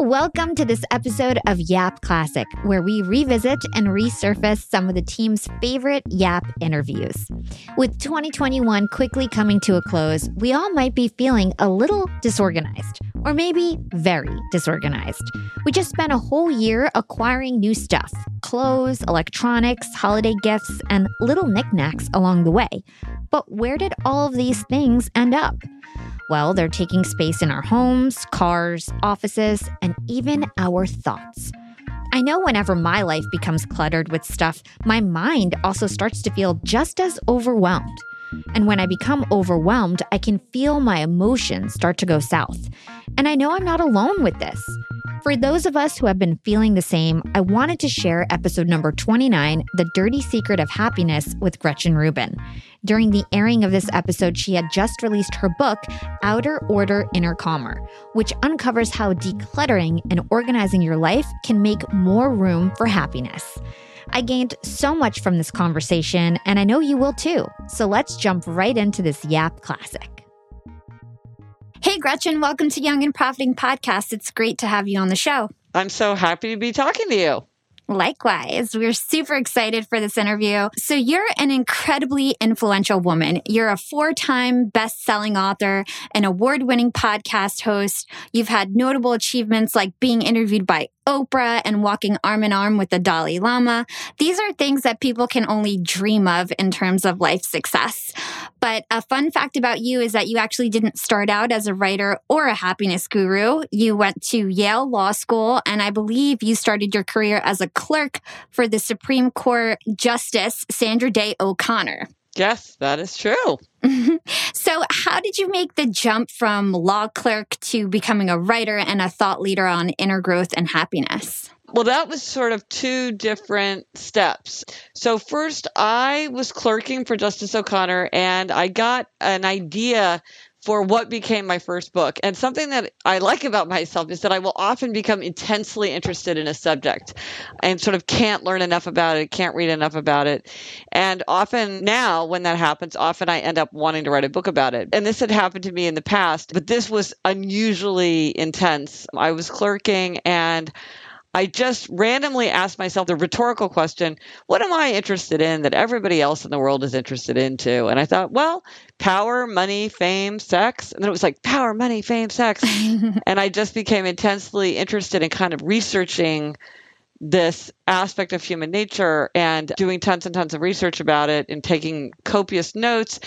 Welcome to this episode of Yap Classic, where we revisit and resurface some of the team's favorite Yap interviews. With 2021 quickly coming to a close, we all might be feeling a little disorganized, or maybe very disorganized. We just spent a whole year acquiring new stuff clothes, electronics, holiday gifts, and little knickknacks along the way. But where did all of these things end up? Well, they're taking space in our homes, cars, offices, and even our thoughts. I know whenever my life becomes cluttered with stuff, my mind also starts to feel just as overwhelmed. And when I become overwhelmed, I can feel my emotions start to go south. And I know I'm not alone with this. For those of us who have been feeling the same, I wanted to share episode number 29, The Dirty Secret of Happiness, with Gretchen Rubin. During the airing of this episode, she had just released her book, Outer Order Inner Calmer, which uncovers how decluttering and organizing your life can make more room for happiness. I gained so much from this conversation, and I know you will too. So let's jump right into this Yap Classic. Hey, Gretchen, welcome to Young and Profiting Podcast. It's great to have you on the show. I'm so happy to be talking to you. Likewise, we're super excited for this interview. So, you're an incredibly influential woman. You're a four time best selling author, an award winning podcast host. You've had notable achievements like being interviewed by Oprah and walking arm in arm with the Dalai Lama. These are things that people can only dream of in terms of life success. But a fun fact about you is that you actually didn't start out as a writer or a happiness guru. You went to Yale Law School, and I believe you started your career as a clerk for the Supreme Court Justice Sandra Day O'Connor. Yes, that is true. so, how did you make the jump from law clerk to becoming a writer and a thought leader on inner growth and happiness? Well, that was sort of two different steps. So, first, I was clerking for Justice O'Connor and I got an idea for what became my first book. And something that I like about myself is that I will often become intensely interested in a subject and sort of can't learn enough about it, can't read enough about it. And often now, when that happens, often I end up wanting to write a book about it. And this had happened to me in the past, but this was unusually intense. I was clerking and I just randomly asked myself the rhetorical question, what am I interested in that everybody else in the world is interested in too? And I thought, well, power, money, fame, sex. And then it was like power, money, fame, sex. and I just became intensely interested in kind of researching this aspect of human nature and doing tons and tons of research about it and taking copious notes.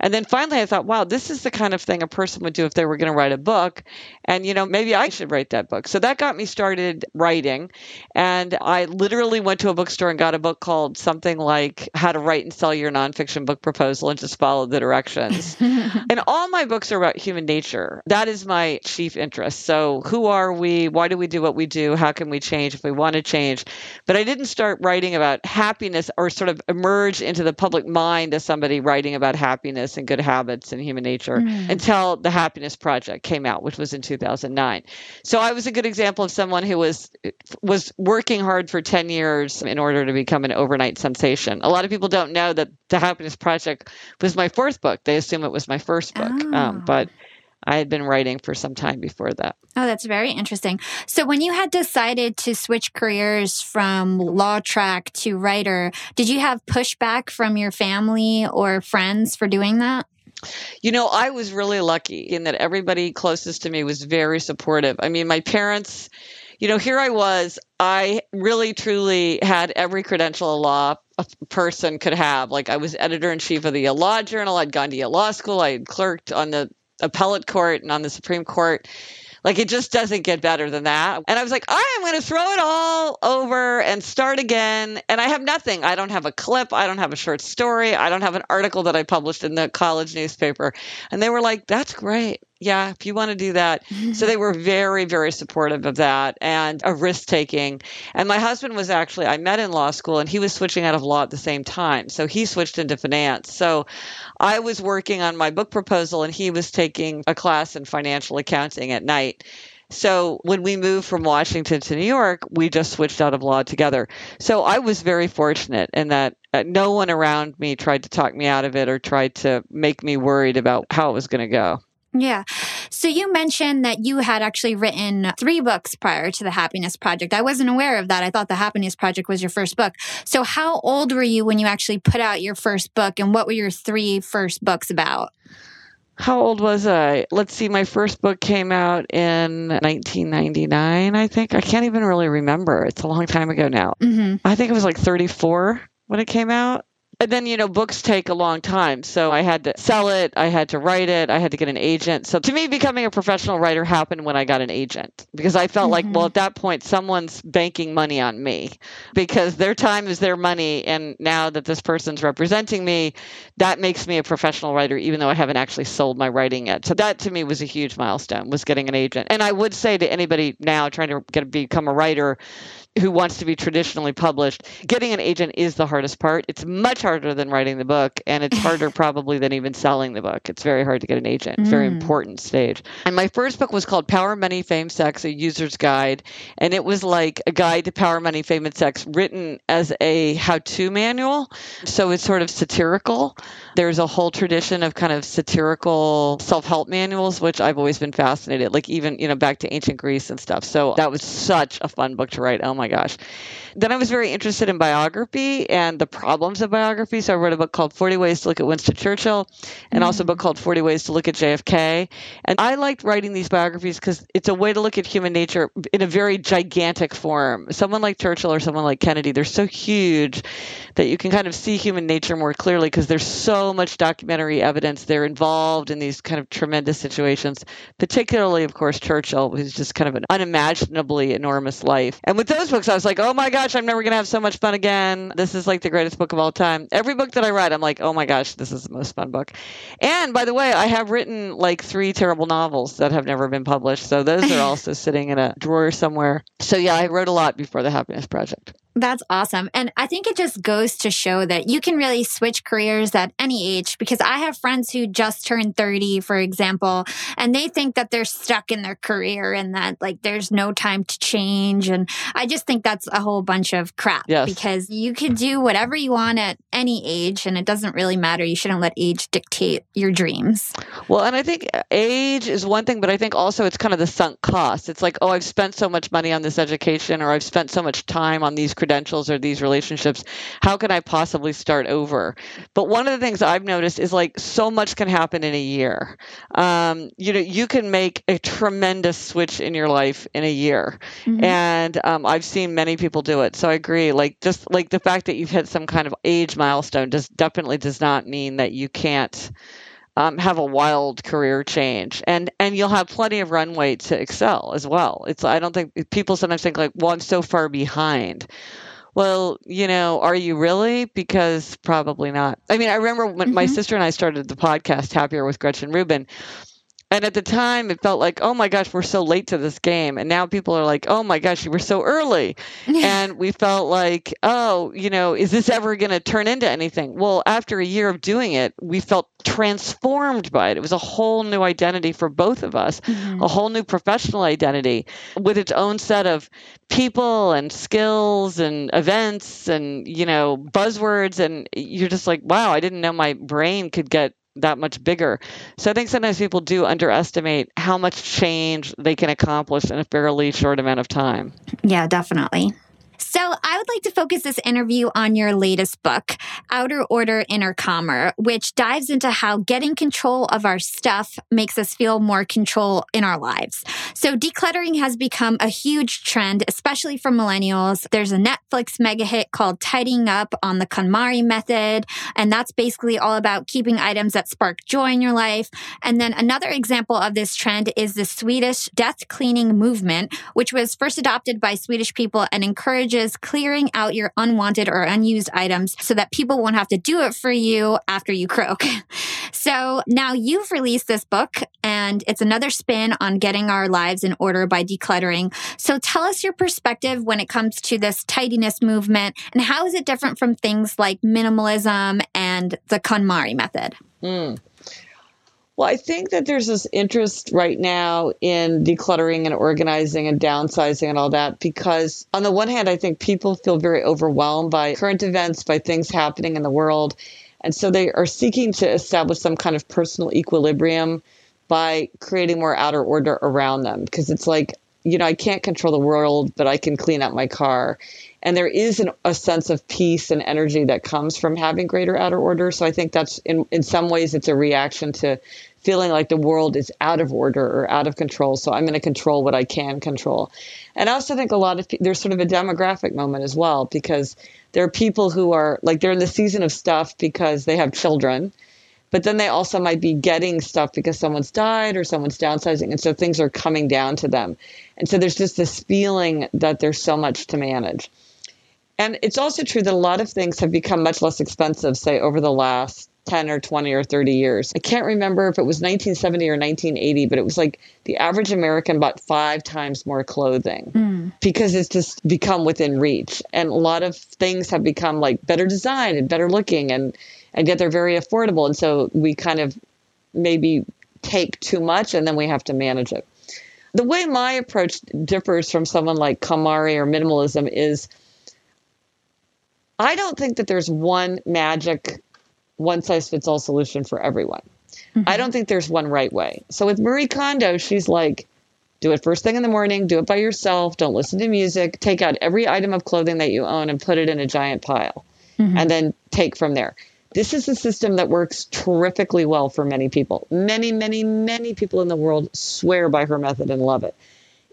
And then finally, I thought, wow, this is the kind of thing a person would do if they were going to write a book. And, you know, maybe I should write that book. So that got me started writing. And I literally went to a bookstore and got a book called something like How to Write and Sell Your Nonfiction Book Proposal and just follow the directions. and all my books are about human nature. That is my chief interest. So, who are we? Why do we do what we do? How can we change if we want to change? But I didn't start writing about happiness or sort of emerge into the public mind as somebody writing about happiness and good habits and human nature mm. until the Happiness Project came out, which was in 2009. So I was a good example of someone who was was working hard for 10 years in order to become an overnight sensation. A lot of people don't know that the Happiness Project was my fourth book. They assume it was my first book, oh. um, but I had been writing for some time before that. Oh, that's very interesting. So, when you had decided to switch careers from law track to writer, did you have pushback from your family or friends for doing that? You know, I was really lucky in that everybody closest to me was very supportive. I mean, my parents, you know, here I was, I really truly had every credential a law a person could have. Like I was editor in chief of the Law Journal, I'd gone to Yale Law School, I had clerked on the appellate court and on the Supreme Court. Like it just doesn't get better than that. And I was like, I am going to throw it all over and start again. And I have nothing. I don't have a clip. I don't have a short story. I don't have an article that I published in the college newspaper. And they were like, that's great yeah, if you want to do that. so they were very, very supportive of that and of risk taking. And my husband was actually, I met in law school and he was switching out of law at the same time. So he switched into finance. So I was working on my book proposal and he was taking a class in financial accounting at night. So when we moved from Washington to New York, we just switched out of law together. So I was very fortunate in that uh, no one around me tried to talk me out of it or tried to make me worried about how it was going to go. Yeah. So you mentioned that you had actually written three books prior to the Happiness Project. I wasn't aware of that. I thought the Happiness Project was your first book. So how old were you when you actually put out your first book and what were your three first books about? How old was I? Let's see, my first book came out in 1999, I think. I can't even really remember. It's a long time ago now. Mm-hmm. I think it was like 34 when it came out. And then, you know, books take a long time. So I had to sell it, I had to write it, I had to get an agent. So to me, becoming a professional writer happened when I got an agent because I felt mm-hmm. like, well, mm-hmm. at that point, someone's banking money on me because their time is their money. And now that this person's representing me, that makes me a professional writer, even though I haven't actually sold my writing yet. So that to me was a huge milestone, was getting an agent. And I would say to anybody now trying to get become a writer, who wants to be traditionally published, getting an agent is the hardest part. It's much harder than writing the book, and it's harder probably than even selling the book. It's very hard to get an agent. Mm. Very important stage. And my first book was called Power, Money, Fame, Sex: A User's Guide, and it was like a guide to power, money, fame, and sex, written as a how-to manual. So it's sort of satirical. There's a whole tradition of kind of satirical self-help manuals, which I've always been fascinated. Like even you know back to ancient Greece and stuff. So that was such a fun book to write. Oh my my gosh. Then I was very interested in biography and the problems of biography. So I wrote a book called 40 Ways to Look at Winston Churchill and mm-hmm. also a book called 40 Ways to Look at JFK. And I liked writing these biographies because it's a way to look at human nature in a very gigantic form. Someone like Churchill or someone like Kennedy, they're so huge that you can kind of see human nature more clearly because there's so much documentary evidence. They're involved in these kind of tremendous situations, particularly, of course, Churchill, who's just kind of an unimaginably enormous life. And with those books, I was like, oh my gosh, I'm never going to have so much fun again. This is like the greatest book of all time. Every book that I write, I'm like, oh my gosh, this is the most fun book. And by the way, I have written like three terrible novels that have never been published. So those are also sitting in a drawer somewhere. So yeah, I wrote a lot before the Happiness Project. That's awesome. And I think it just goes to show that you can really switch careers at any age because I have friends who just turned 30, for example, and they think that they're stuck in their career and that like there's no time to change. And I just think that's a whole bunch of crap yes. because you can do whatever you want at any age and it doesn't really matter. You shouldn't let age dictate your dreams. Well, and I think uh, age is one thing, but I think also it's kind of the sunk cost. It's like, oh, I've spent so much money on this education or I've spent so much time on these credentials or these relationships. How can I possibly start over? But one of the things I've noticed is like so much can happen in a year. Um, you know, you can make a tremendous switch in your life in a year. Mm-hmm. And um, I've seen many people do it. So I agree. Like just like the fact that you've hit some kind of age milestone does definitely does not mean that you can't um, have a wild career change. And and you'll have plenty of runway to excel as well. It's i don't think people sometimes think like well i'm so far behind. Well you know are you really? Because probably not. I mean i remember when mm-hmm. my sister and i started the podcast happier with gretchen rubin and at the time, it felt like, oh my gosh, we're so late to this game. And now people are like, oh my gosh, you were so early. and we felt like, oh, you know, is this ever going to turn into anything? Well, after a year of doing it, we felt transformed by it. It was a whole new identity for both of us, mm-hmm. a whole new professional identity with its own set of people and skills and events and, you know, buzzwords. And you're just like, wow, I didn't know my brain could get that much bigger. So I think sometimes people do underestimate how much change they can accomplish in a fairly short amount of time. Yeah, definitely. So, I would like to focus this interview on your latest book, Outer Order Inner Calmer, which dives into how getting control of our stuff makes us feel more control in our lives. So, decluttering has become a huge trend, especially for millennials. There's a Netflix mega hit called Tidying Up on the KonMari method, and that's basically all about keeping items that spark joy in your life. And then another example of this trend is the Swedish death cleaning movement, which was first adopted by Swedish people and encourages clearing out your unwanted or unused items so that people won't have to do it for you after you croak. So now you've released this book and it's another spin on getting our lives in order by decluttering. So tell us your perspective when it comes to this tidiness movement and how is it different from things like minimalism and the KonMari method? Mm. Well, I think that there's this interest right now in decluttering and organizing and downsizing and all that because, on the one hand, I think people feel very overwhelmed by current events, by things happening in the world. And so they are seeking to establish some kind of personal equilibrium by creating more outer order around them because it's like, you know, I can't control the world, but I can clean up my car. And there is an, a sense of peace and energy that comes from having greater outer order. So I think that's in, in some ways it's a reaction to feeling like the world is out of order or out of control. So I'm going to control what I can control. And I also think a lot of there's sort of a demographic moment as well because there are people who are like they're in the season of stuff because they have children but then they also might be getting stuff because someone's died or someone's downsizing and so things are coming down to them and so there's just this feeling that there's so much to manage and it's also true that a lot of things have become much less expensive, say, over the last 10 or 20 or 30 years. I can't remember if it was 1970 or 1980, but it was like the average American bought five times more clothing mm. because it's just become within reach. And a lot of things have become like better designed and better looking, and, and yet they're very affordable. And so we kind of maybe take too much and then we have to manage it. The way my approach differs from someone like KonMari or minimalism is I don't think that there's one magic, one size fits all solution for everyone. Mm-hmm. I don't think there's one right way. So with Marie Kondo, she's like, do it first thing in the morning, do it by yourself, don't listen to music, take out every item of clothing that you own and put it in a giant pile, mm-hmm. and then take from there. This is a system that works terrifically well for many people. Many, many, many people in the world swear by her method and love it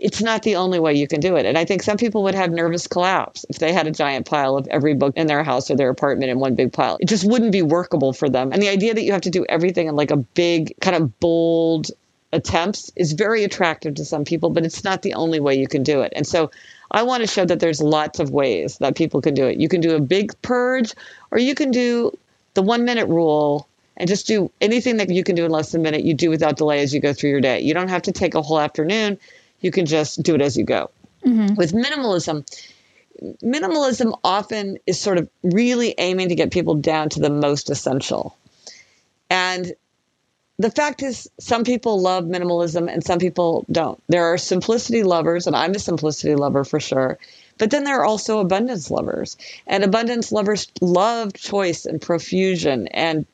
it's not the only way you can do it. And I think some people would have nervous collapse if they had a giant pile of every book in their house or their apartment in one big pile. It just wouldn't be workable for them. And the idea that you have to do everything in like a big, kind of bold attempts is very attractive to some people, but it's not the only way you can do it. And so I want to show that there's lots of ways that people can do it. You can do a big purge, or you can do the one minute rule and just do anything that you can do in less than a minute, you do without delay as you go through your day. You don't have to take a whole afternoon you can just do it as you go. Mm-hmm. With minimalism, minimalism often is sort of really aiming to get people down to the most essential. And the fact is, some people love minimalism and some people don't. There are simplicity lovers, and I'm a simplicity lover for sure. But then there are also abundance lovers. And abundance lovers love choice and profusion and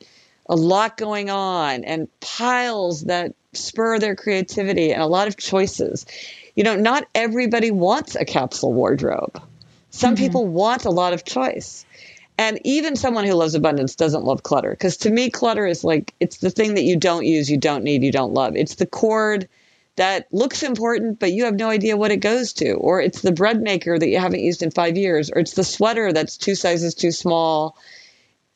a lot going on and piles that spur their creativity and a lot of choices. You know, not everybody wants a capsule wardrobe. Some mm-hmm. people want a lot of choice. And even someone who loves abundance doesn't love clutter. Because to me, clutter is like it's the thing that you don't use, you don't need, you don't love. It's the cord that looks important, but you have no idea what it goes to. Or it's the bread maker that you haven't used in five years. Or it's the sweater that's two sizes too small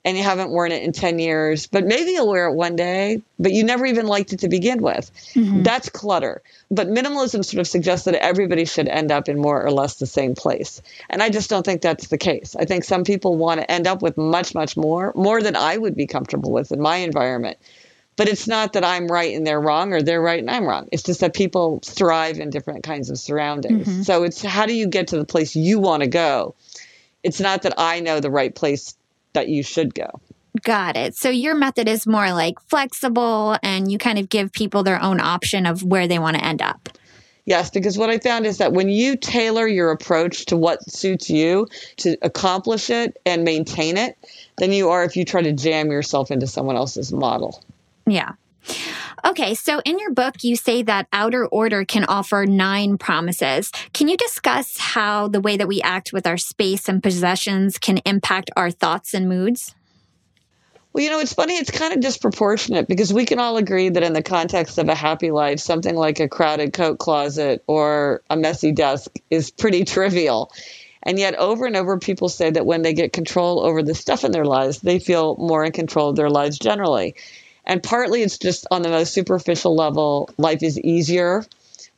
and you haven't worn it in 10 years, but maybe you'll wear it one day, but you never even liked it to begin with. Mm-hmm. That's clutter. But minimalism sort of suggests that everybody should end up in more or less the same place. And I just don't think that's the case. I think some people want to end up with much, much more, more than I would be comfortable with in my environment. But it's not that I'm right and they're wrong or they're right and I'm wrong. It's just that people thrive in different kinds of surroundings. Mm-hmm. So it's how do you get to the place you want to go? It's not that I know the right place that you should go. Got it. So your method is more like flexible and you kind of give people their own option of where they want to end up. Yes, because what I found is that when you tailor your approach to what suits you to accomplish it and maintain it, than you are if you try to jam yourself into someone else's model. Yeah. Okay, so in your book, you say that outer order can offer nine promises. Can you discuss how the way that we act with our space and possessions can impact our thoughts and moods? Well, you know, it's funny, it's kind of disproportionate because we can all agree that in the context of a happy life, something like a crowded coat closet or a messy desk is pretty trivial. And yet, over and over, people say that when they get control over the stuff in their lives, they feel more in control of their lives generally. And partly it's just on the most superficial level, life is easier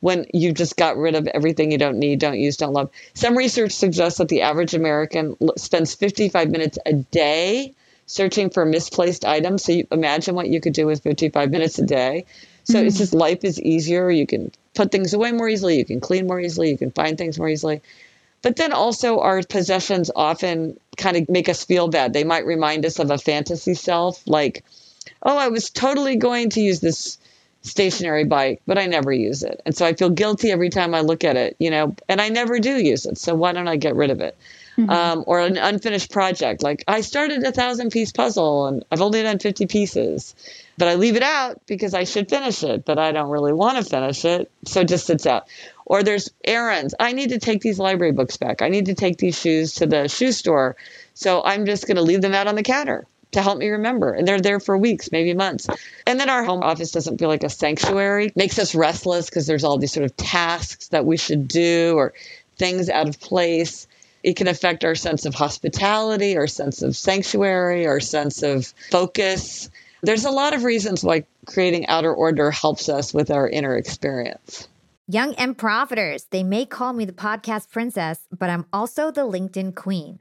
when you've just got rid of everything you don't need, don't use, don't love. Some research suggests that the average American spends 55 minutes a day searching for misplaced items. So you imagine what you could do with 55 minutes a day. So mm-hmm. it's just life is easier. You can put things away more easily. You can clean more easily. You can find things more easily. But then also, our possessions often kind of make us feel bad. They might remind us of a fantasy self, like, oh, I was totally going to use this stationary bike, but I never use it. And so I feel guilty every time I look at it, you know, and I never do use it. So why don't I get rid of it? Mm-hmm. Um, or an unfinished project. Like I started a thousand piece puzzle and I've only done 50 pieces, but I leave it out because I should finish it, but I don't really want to finish it. So it just sits out. Or there's errands. I need to take these library books back. I need to take these shoes to the shoe store. So I'm just going to leave them out on the counter to help me remember. And they're there for weeks, maybe months. And then our home office doesn't feel like a sanctuary, makes us restless because there's all these sort of tasks that we should do or things out of place. It can affect our sense of hospitality, our sense of sanctuary, our sense of focus. There's a lot of reasons why creating outer order helps us with our inner experience. Young and profiters, they may call me the podcast princess, but I'm also the LinkedIn queen.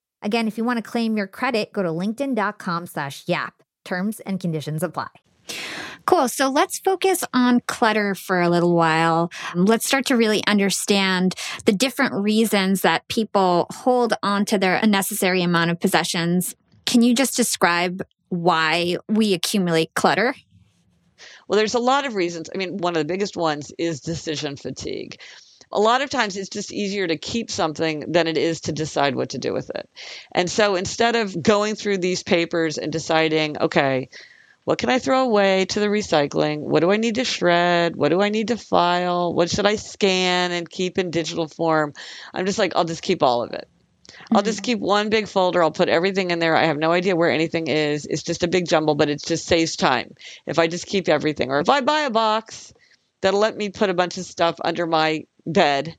Again, if you want to claim your credit, go to linkedin.com slash yap. Terms and conditions apply. Cool. So let's focus on clutter for a little while. Let's start to really understand the different reasons that people hold on to their unnecessary amount of possessions. Can you just describe why we accumulate clutter? Well, there's a lot of reasons. I mean, one of the biggest ones is decision fatigue a lot of times it's just easier to keep something than it is to decide what to do with it. And so instead of going through these papers and deciding, okay, what can I throw away to the recycling? What do I need to shred? What do I need to file? What should I scan and keep in digital form? I'm just like, I'll just keep all of it. I'll just mm-hmm. keep one big folder. I'll put everything in there. I have no idea where anything is. It's just a big jumble, but it just saves time if I just keep everything. Or if I buy a box, that'll let me put a bunch of stuff under my bed.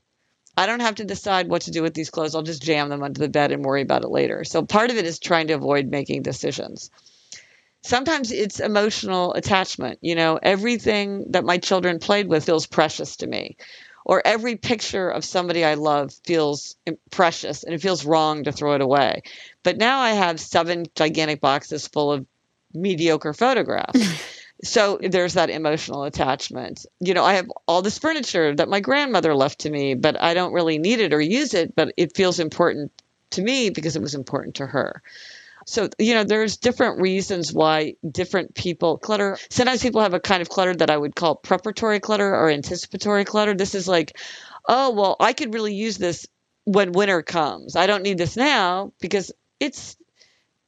I don't have to decide what to do with these clothes. I'll just jam them under the bed and worry about it later. So part of it is trying to avoid making decisions. Sometimes it's emotional attachment. You know, everything that my children played with feels precious to me. Or every picture of somebody I love feels precious and it feels wrong to throw it away. But now I have seven gigantic boxes full of mediocre photographs. so there's that emotional attachment. You know, I have all this furniture that my grandmother left to me, but I don't really need it or use it, but it feels important to me because it was important to her. So, you know, there's different reasons why different people clutter. Sometimes people have a kind of clutter that I would call preparatory clutter or anticipatory clutter. This is like, oh, well, I could really use this when winter comes. I don't need this now because it's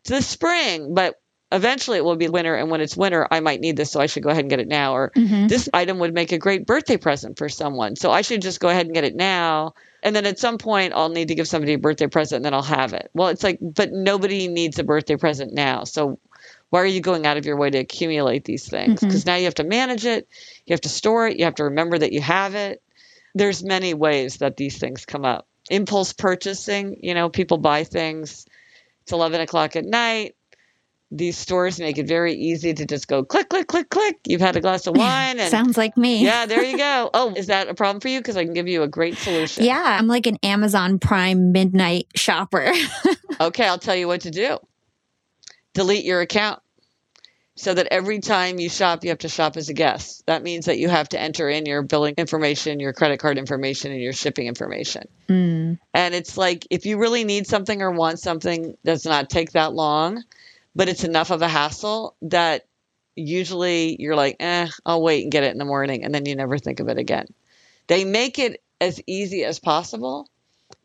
the spring, but eventually it will be winter. And when it's winter, I might need this. So I should go ahead and get it now. Or Mhm. this item would make a great birthday present for someone. So I should just go ahead and get it now. And then at some point, I'll need to give somebody a birthday present and then I'll have it. Well, it's like, but nobody needs a birthday present now. So why are you going out of your way to accumulate these things? Because now you have to manage it, you have to store it, you have to remember that you have it. There's many ways that these things come up. Impulse purchasing, you know, people buy things. It's 11 o'clock at night. These stores make it very easy to just go click, click, click, click. You've had a glass of wine and Sounds like me. yeah, there you go. Oh, is that a problem for you? Because I can give you a great solution. Yeah, I'm like an Amazon Prime midnight shopper. Okay, I'll tell you what to do. Delete your account so that every time you shop, you have to shop as a guest. That means that you have to enter in your billing information, your credit card information, and your shipping information. Mm. And it's like if you really need something or want something, does not take that long, but it's enough of a hassle that usually you're like, eh, I'll wait and get it in the morning, and then you never think of it again. They make it as easy as possible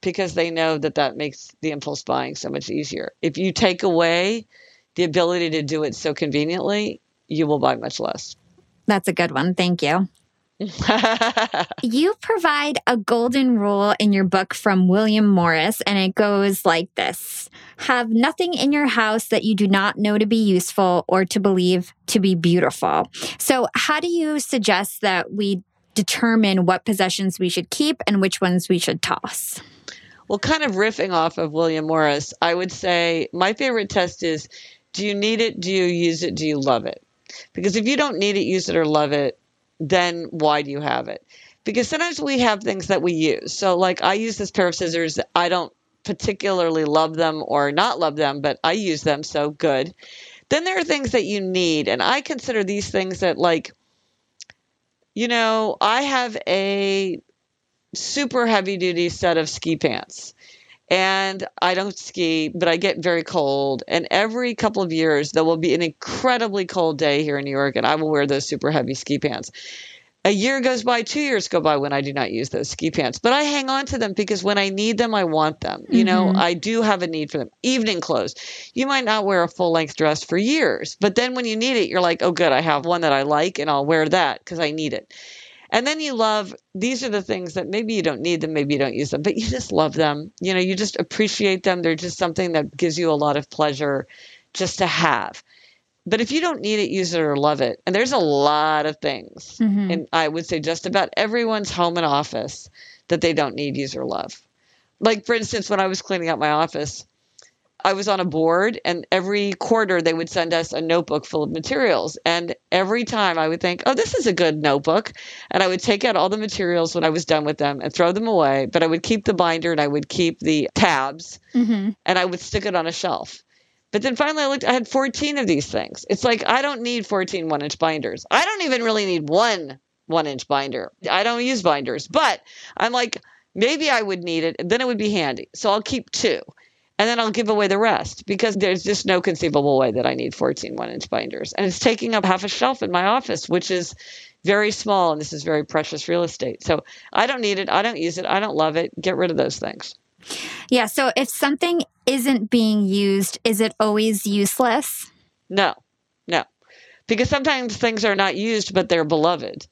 because they know that that makes the impulse buying so much easier. If you take away the ability to do it so conveniently, you will buy much less. That's a good one. Thank you. You provide a golden rule in your book from William Morris, and it goes like this Have nothing in your house that you do not know to be useful or to believe to be beautiful. So, how do you suggest that we determine what possessions we should keep and which ones we should toss? Well, kind of riffing off of William Morris, I would say my favorite test is do you need it? Do you use it? Do you love it? Because if you don't need it, use it, or love it, then why do you have it? Because sometimes we have things that we use. So, like, I use this pair of scissors. I don't particularly love them or not love them, but I use them, so good. Then there are things that you need. And I consider these things that, like, you know, I have a super heavy duty set of ski pants. And I don't ski, but I get very cold. And every couple of years, there will be an incredibly cold day here in New York, and I will wear those super heavy ski pants. A year goes by, two years go by when I do not use those ski pants, but I hang on to them because when I need them, I want them. You know, Mhm. I do have a need for them. Evening clothes. You might not wear a full length dress for years, but then when you need it, you're like, oh, good, I have one that I like, and I'll wear that because I need it. And then you love these are the things that maybe you don't need them, maybe you don't use them, but you just love them. You know, you just appreciate them. They're just something that gives you a lot of pleasure just to have. But if you don't need it, use it or love it. And there's a lot of things. Mhm. And I would say just about everyone's home and office that they don't need, use, or love. Like, for instance, when I was cleaning out my office, I was on a board, and every quarter they would send us a notebook full of materials. And every time I would think, oh, this is a good notebook. And I would take out all the materials when I was done with them and throw them away. But I would keep the binder and I would keep the tabs Mhm. and I would stick it on a shelf. But then finally I looked, I had 14 of these things. It's like, I don't need 14 one inch binders. I don't even really need one one inch binder. I don't use binders, but I'm like, maybe I would need it. And then it would be handy. So I'll keep two and then I'll give away the rest because there's just no conceivable way that I need 14 one inch binders. And it's taking up half a shelf in my office, which is very small. And this is very precious real estate. So I don't need it. I don't use it. I don't love it. Get rid of those things. Yeah. So, if something isn't being used, is it always useless? No, no. Because sometimes things are not used, but they're beloved.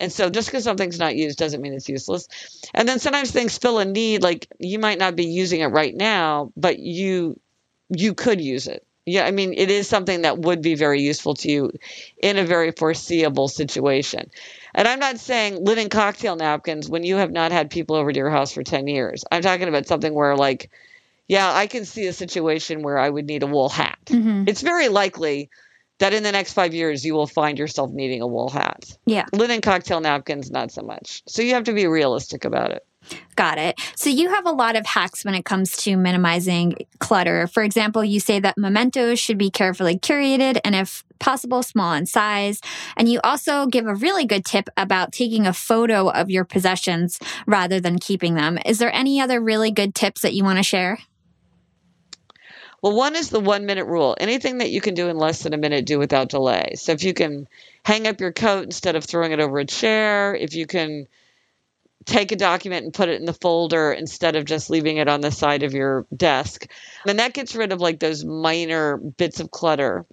And so just because something's not used doesn't mean it's useless. And then sometimes things fill a need, like you might not be using it right now, but you you could use it. Yeah, I mean, it is something that would be very useful to you in a very foreseeable situation. And I'm not saying living cocktail napkins when you have not had people over to your house for 10 years. I'm talking about something where, like, yeah, I can see a situation where I would need a wool hat Mhm. it's very likely that in the next five years you will find yourself needing a wool hat. Yeah. Linen cocktail napkins, not so much. So you have to be realistic about it. Got it. So you have a lot of hacks when it comes to minimizing clutter. For example, you say that mementos should be carefully curated and if possible small in size. And you also give a really good tip about taking a photo of your possessions rather than keeping them. Is there any other really good tips that you want to share? Well, one is the one minute rule. Anything that you can do in less than a minute, do without delay. So if you can hang up your coat instead of throwing it over a chair, if you can take a document and put it in the folder instead of just leaving it on the side of your desk. And that gets rid of like those minor bits of clutter.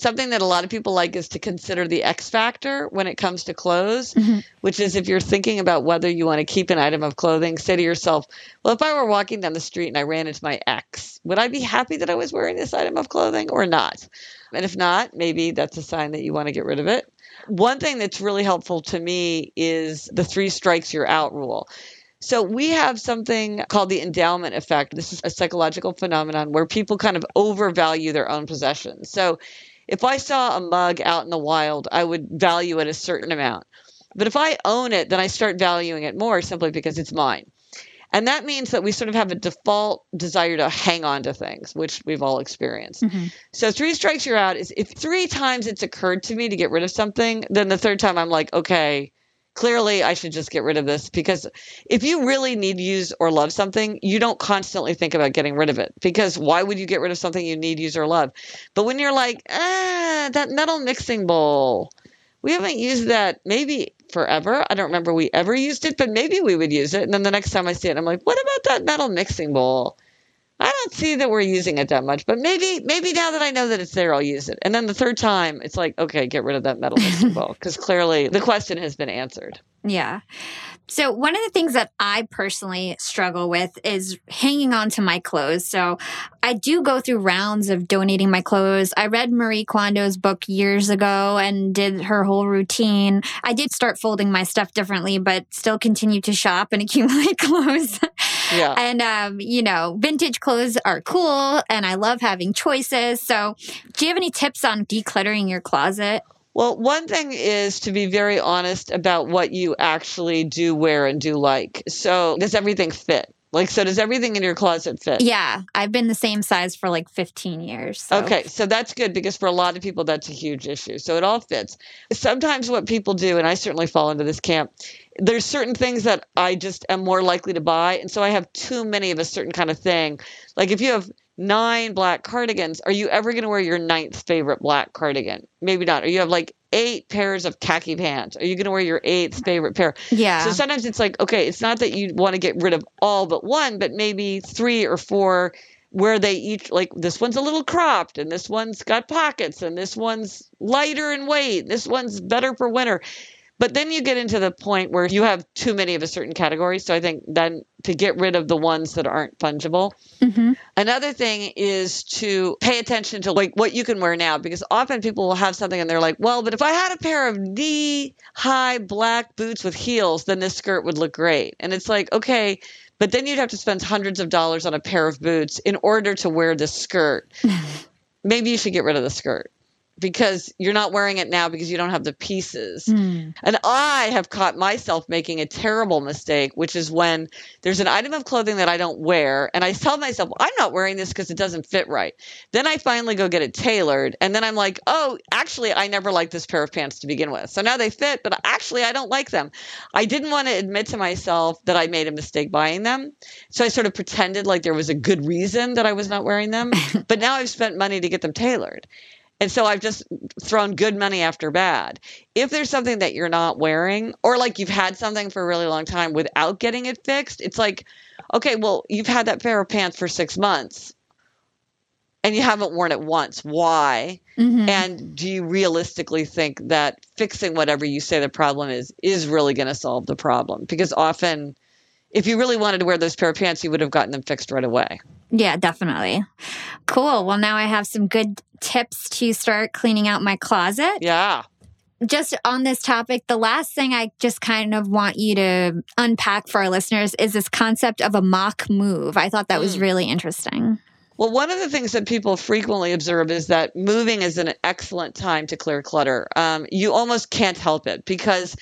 Something that a lot of people like is to consider the X factor when it comes to clothes, mm-hmm. which is if you're thinking about whether you want to keep an item of clothing, say to yourself, well, if I were walking down the street and I ran into my ex, would I be happy that I was wearing this item of clothing or not? And if not, maybe that's a sign that you want to get rid of it. One thing that's really helpful to me is the three strikes you're out rule. So we have something called the endowment effect. This is a psychological phenomenon where people kind of overvalue their own possessions. So if I saw a mug out in the wild, I would value it a certain amount. But if I own it, then I start valuing it more simply because it's mine. And that means that we sort of have a default desire to hang on to things, which we've all experienced. Mm-hmm. So three strikes you're out is if three times it's occurred to me to get rid of something, then the third time I'm like, okay, clearly I should just get rid of this because if you really need, use, or love something, you don't constantly think about getting rid of it because why would you get rid of something you need, use, or love? But when you're like, ah, that metal mixing bowl, we haven't used that maybe forever. I don't remember we ever used it, but maybe we would use it. And then the next time I see it, I'm like, what about that metal mixing bowl? I don't see that we're using it that much, but maybe maybe now that I know that it's there, I'll use it. And then the third time, it's like, okay, get rid of that metal mixing bowl because clearly the question has been answered. Yeah. So, one of the things that I personally struggle with is hanging on to my clothes. So, I do go through rounds of donating my clothes. I read Marie Kondo's book years ago and did her whole routine. I did start folding my stuff differently, but still continue to shop and accumulate clothes. Yeah. and, um, you know, vintage clothes are cool and I love having choices. So, do you have any tips on decluttering your closet? Well, one thing is to be very honest about what you actually do wear and do like. So, does everything fit? Like, so does everything in your closet fit? Yeah, I've been the same size for like 15 years. So. Okay, so that's good because for a lot of people, that's a huge issue. So it all fits. Sometimes what people do, and I certainly fall into this camp, there's certain things that I just am more likely to buy. And so I have too many of a certain kind of thing. Like if you have nine black cardigans, are you ever going to wear your ninth favorite black cardigan? Maybe not. Or you have like eight pairs of khaki pants. Are you going to wear your eighth favorite pair? Yeah. So sometimes it's like, okay, it's not that you want to get rid of all but one, but maybe three or four where they each like this one's a little cropped and this one's got pockets and this one's lighter in weight. This one's better for winter. But then you get into the point where you have too many of a certain category. So I think then to get rid of the ones that aren't fungible. Mm-hmm. Another thing is to pay attention to like what you can wear now because often people will have something and they're like, well, but if I had a pair of knee high black boots with heels, then this skirt would look great. And it's like, okay, but then you'd have to spend hundreds of dollars on a pair of boots in order to wear this skirt. Maybe you should get rid of the skirt because you're not wearing it now because you don't have the pieces. Mm. And I have caught myself making a terrible mistake, which is when there's an item of clothing that I don't wear, and I tell myself, I'm not wearing this because it doesn't fit right. Then I finally go get it tailored, and then I'm like, oh, actually, I never liked this pair of pants to begin with. So now they fit, but actually, I don't like them. I didn't want to admit to myself that I made a mistake buying them. So I sort of pretended like there was a good reason that I was not wearing them. but now I've spent money to get them tailored. And so I've just thrown good money after bad. If there's something that you're not wearing, or like you've had something for a really long time without getting it fixed, it's like, okay, well, you've had that pair of pants for six months and you haven't worn it once. Why? Mm-hmm. And do you realistically think that fixing whatever you say the problem is is really going to solve the problem? Because often, if you really wanted to wear those pair of pants, you would have gotten them fixed right away. Yeah, definitely. Cool. Well, now I have some good tips to start cleaning out my closet. Yeah. Just on this topic, the last thing I just kind of want you to unpack for our listeners is this concept of a mock move. I thought that mm. was really interesting. Well, one of the things that people frequently observe is that moving is an excellent time to clear clutter. Um, you almost can't help it because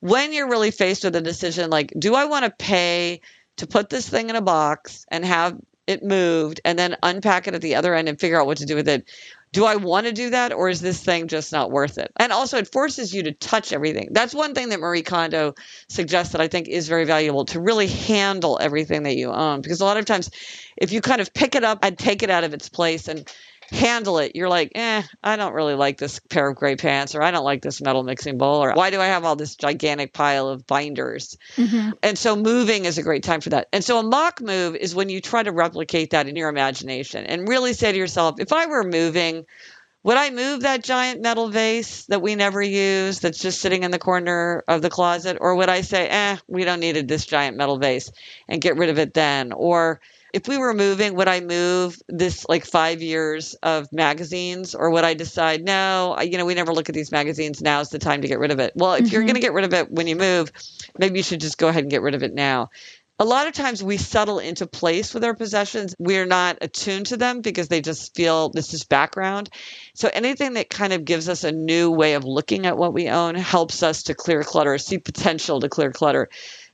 when you're really faced with a decision like, do I want to pay to put this thing in a box and have it moved and then unpack it at the other end and figure out what to do with it. do I want to do that or is this thing just not worth it? And also, it forces you to touch everything. That's one thing that Marie Kondo suggests that I think is very valuable to really handle everything that you own. Because a lot of times, if you kind of pick it up and take it out of its place and handle it, you're like, eh, I don't really like this pair of gray pants, or I don't like this metal mixing bowl, or why do I have all this gigantic pile of binders? Mm-hmm. And so moving is a great time for that. And so a mock move is when you try to replicate that in your imagination and really say to yourself, if I were moving, would I move that giant metal vase that we never use that's just sitting in the corner of the closet? Or would I say, eh, we don't need this giant metal vase and get rid of it then? Or if we were moving, would I move this like five years of magazines, or would I decide no? You know, we never look at these magazines. Now's the time to get rid of it. Well, if mm-hmm. you're going to get rid of it when you move, maybe you should just go ahead and get rid of it now. A lot of times we settle into place with our possessions. We're not attuned to them because they just feel this is background. So anything that kind of gives us a new way of looking at what we own helps us to clear clutter, see potential to clear clutter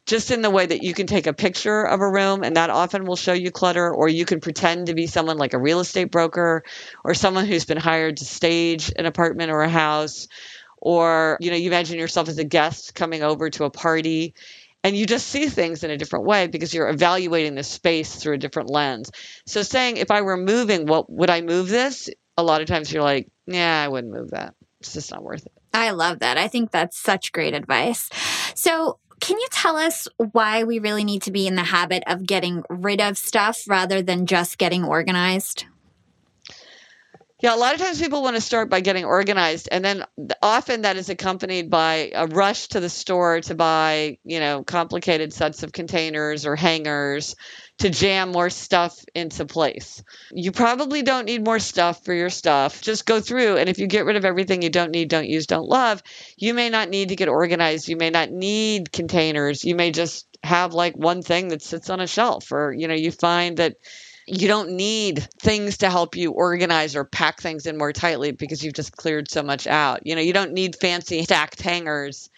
just in the way that you can take a picture of a room and that often will show you clutter, or you can pretend to be someone like a real estate broker or someone who's been hired to stage an apartment or a house, or you know, you imagine yourself as a guest coming over to a party and you just see things in a different way because you're evaluating the space through a different lens. So saying if I were moving, what would I move this? A lot of times you're like, yeah, I wouldn't move that. It's just not worth it. I love that. I think that's such great advice. So can you tell us why we really need to be in the habit of getting rid of stuff rather than just getting organized? Yeah, a lot of times people want to start by getting organized, and then often that is accompanied by a rush to the store to buy, you know, complicated sets of containers or hangers to jam more stuff into place. You probably don't need more stuff for your stuff. Just go through, and if you get rid of everything you don't need, don't use, don't love, you may not need to get organized. You may not need containers. You may just have like one thing that sits on a shelf, or, you know, you find that you don't need things to help you organize or pack things in more tightly because you've just cleared so much out. You know, you don't need fancy stacked hangers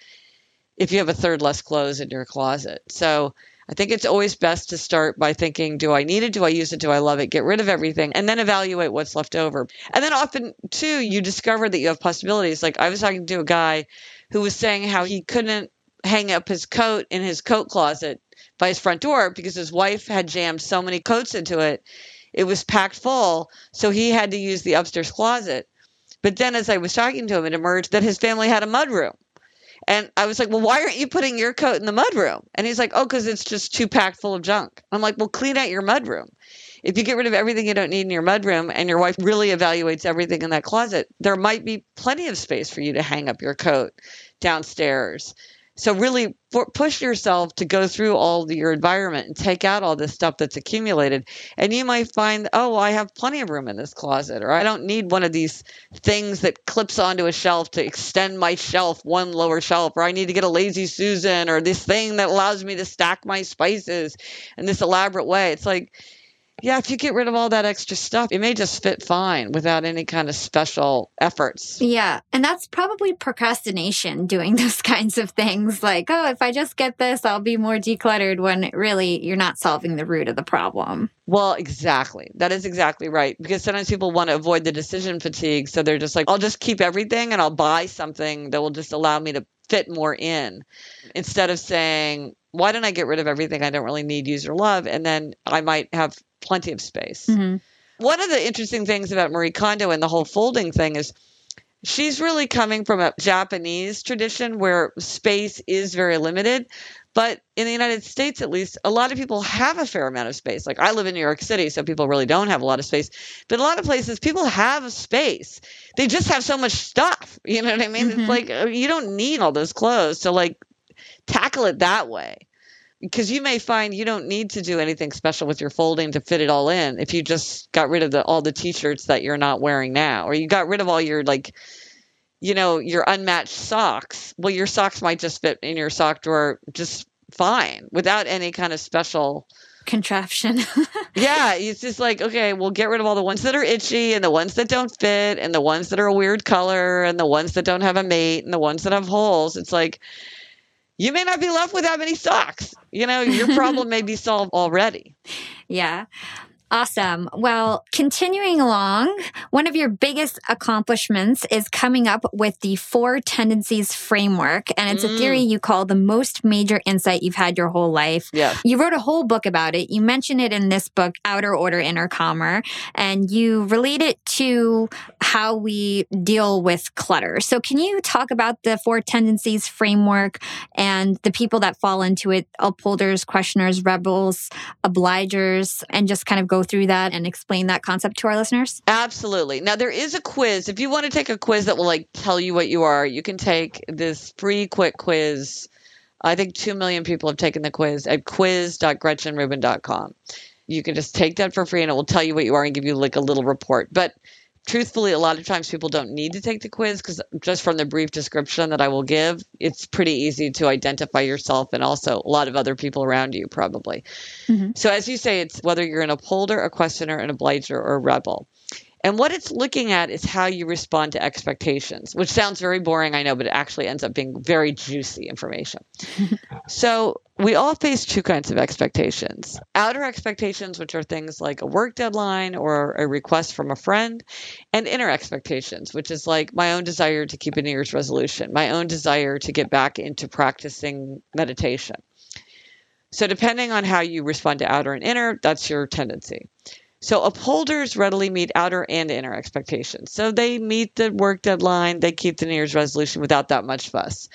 if you have a third less clothes in your closet. So I think it's always best to start by thinking, do I need it? Do I use it? Do I love it? Get rid of everything and then evaluate what's left over. And then often, too, you discover that you have possibilities. Like I was talking to a guy who was saying how he couldn't hang up his coat in his coat closet by his front door because his wife had jammed so many coats into it. It was packed full. So he had to use the upstairs closet. But then as I was talking to him, it emerged that his family had a mudroom. And I was like, well, why aren't you putting your coat in the mudroom? And he's like, oh, because it's just too packed full of junk. I'm like, well, clean out your mudroom. If you get rid of everything you don't need in your mudroom and your wife really evaluates everything in that closet, there might be plenty of space for you to hang up your coat downstairs. So really push yourself to go through all your environment and take out all this stuff that's accumulated. And you might find, oh, well, I have plenty of room in this closet, or I don't need one of these things that clips onto a shelf to extend my shelf one lower shelf, or I need to get a lazy Susan, or this thing that allows me to stack my spices in this elaborate way. It's like, yeah, if you get rid of all that extra stuff, it may just fit fine without any kind of special efforts. Yeah. And that's probably procrastination doing those kinds of things. Like, oh, if I just get this, I'll be more decluttered when really you're not solving the root of the problem. Well, exactly. That is exactly right. Because sometimes people want to avoid the decision fatigue. So they're just like, I'll just keep everything and I'll buy something that will just allow me to fit more in instead of saying, why don't I get rid of everything I don't really need, use, or love? And then I might have plenty of space. Mm-hmm. One of the interesting things about Marie Kondo and the whole folding thing is she's really coming from a Japanese tradition where space is very limited. But in the United States, at least, a lot of people have a fair amount of space. Like I live in New York City, so people really don't have a lot of space. But a lot of places, people have space. They just have so much stuff. You know what I mean? Mm-hmm. It's like uh, you don't need all those clothes. So, like, tackle it that way. Because you may find you don't need to do anything special with your folding to fit it all in if you just got rid of the, all the t-shirts that you're not wearing now or you got rid of all your like you know your unmatched socks. Well your socks might just fit in your sock drawer just fine without any kind of special contraption. Yeah it's just like okay we'll get rid of all the ones that are itchy and the ones that don't fit and the ones that are a weird color and the ones that don't have a mate and the ones that have holes. It's like you may not be left with that many socks. You know, your problem may be solved already. Yeah. Awesome. Well, continuing along, one of your biggest accomplishments is coming up with the four tendencies framework. And it's mm. a theory you call the most major insight you've had your whole life. Yeah. You wrote a whole book about it. You mention it in this book, Outer Order, Inner Calmer, and you relate it to how we deal with clutter. So can you talk about the four tendencies framework and the people that fall into it, upholders, questioners, rebels, obligers, and just kind of go through that and explain that concept to our listeners? Absolutely. Now there is a quiz. If you want to take a quiz that will like tell you what you are, you can take this free quick quiz. I think 2 million people have taken the quiz at quiz.gretchenrubin.com. You can just take that for free and it will tell you what you are and give you like a little report. But truthfully, a lot of times people don't need to take the quiz because just from the brief description that I will give, it's pretty easy to identify yourself and also a lot of other people around you, probably. Mm-hmm. So, as you say, it's whether you're an upholder, a questioner, an obliger, or a rebel. And what it's looking at is how you respond to expectations, which sounds very boring, I know, but it actually ends up being very juicy information. so, we all face two kinds of expectations outer expectations, which are things like a work deadline or a request from a friend, and inner expectations, which is like my own desire to keep a New Year's resolution, my own desire to get back into practicing meditation. So, depending on how you respond to outer and inner, that's your tendency. So upholders readily meet outer and inner expectations. So they meet the work deadline, they keep the New Year's resolution without that much fuss.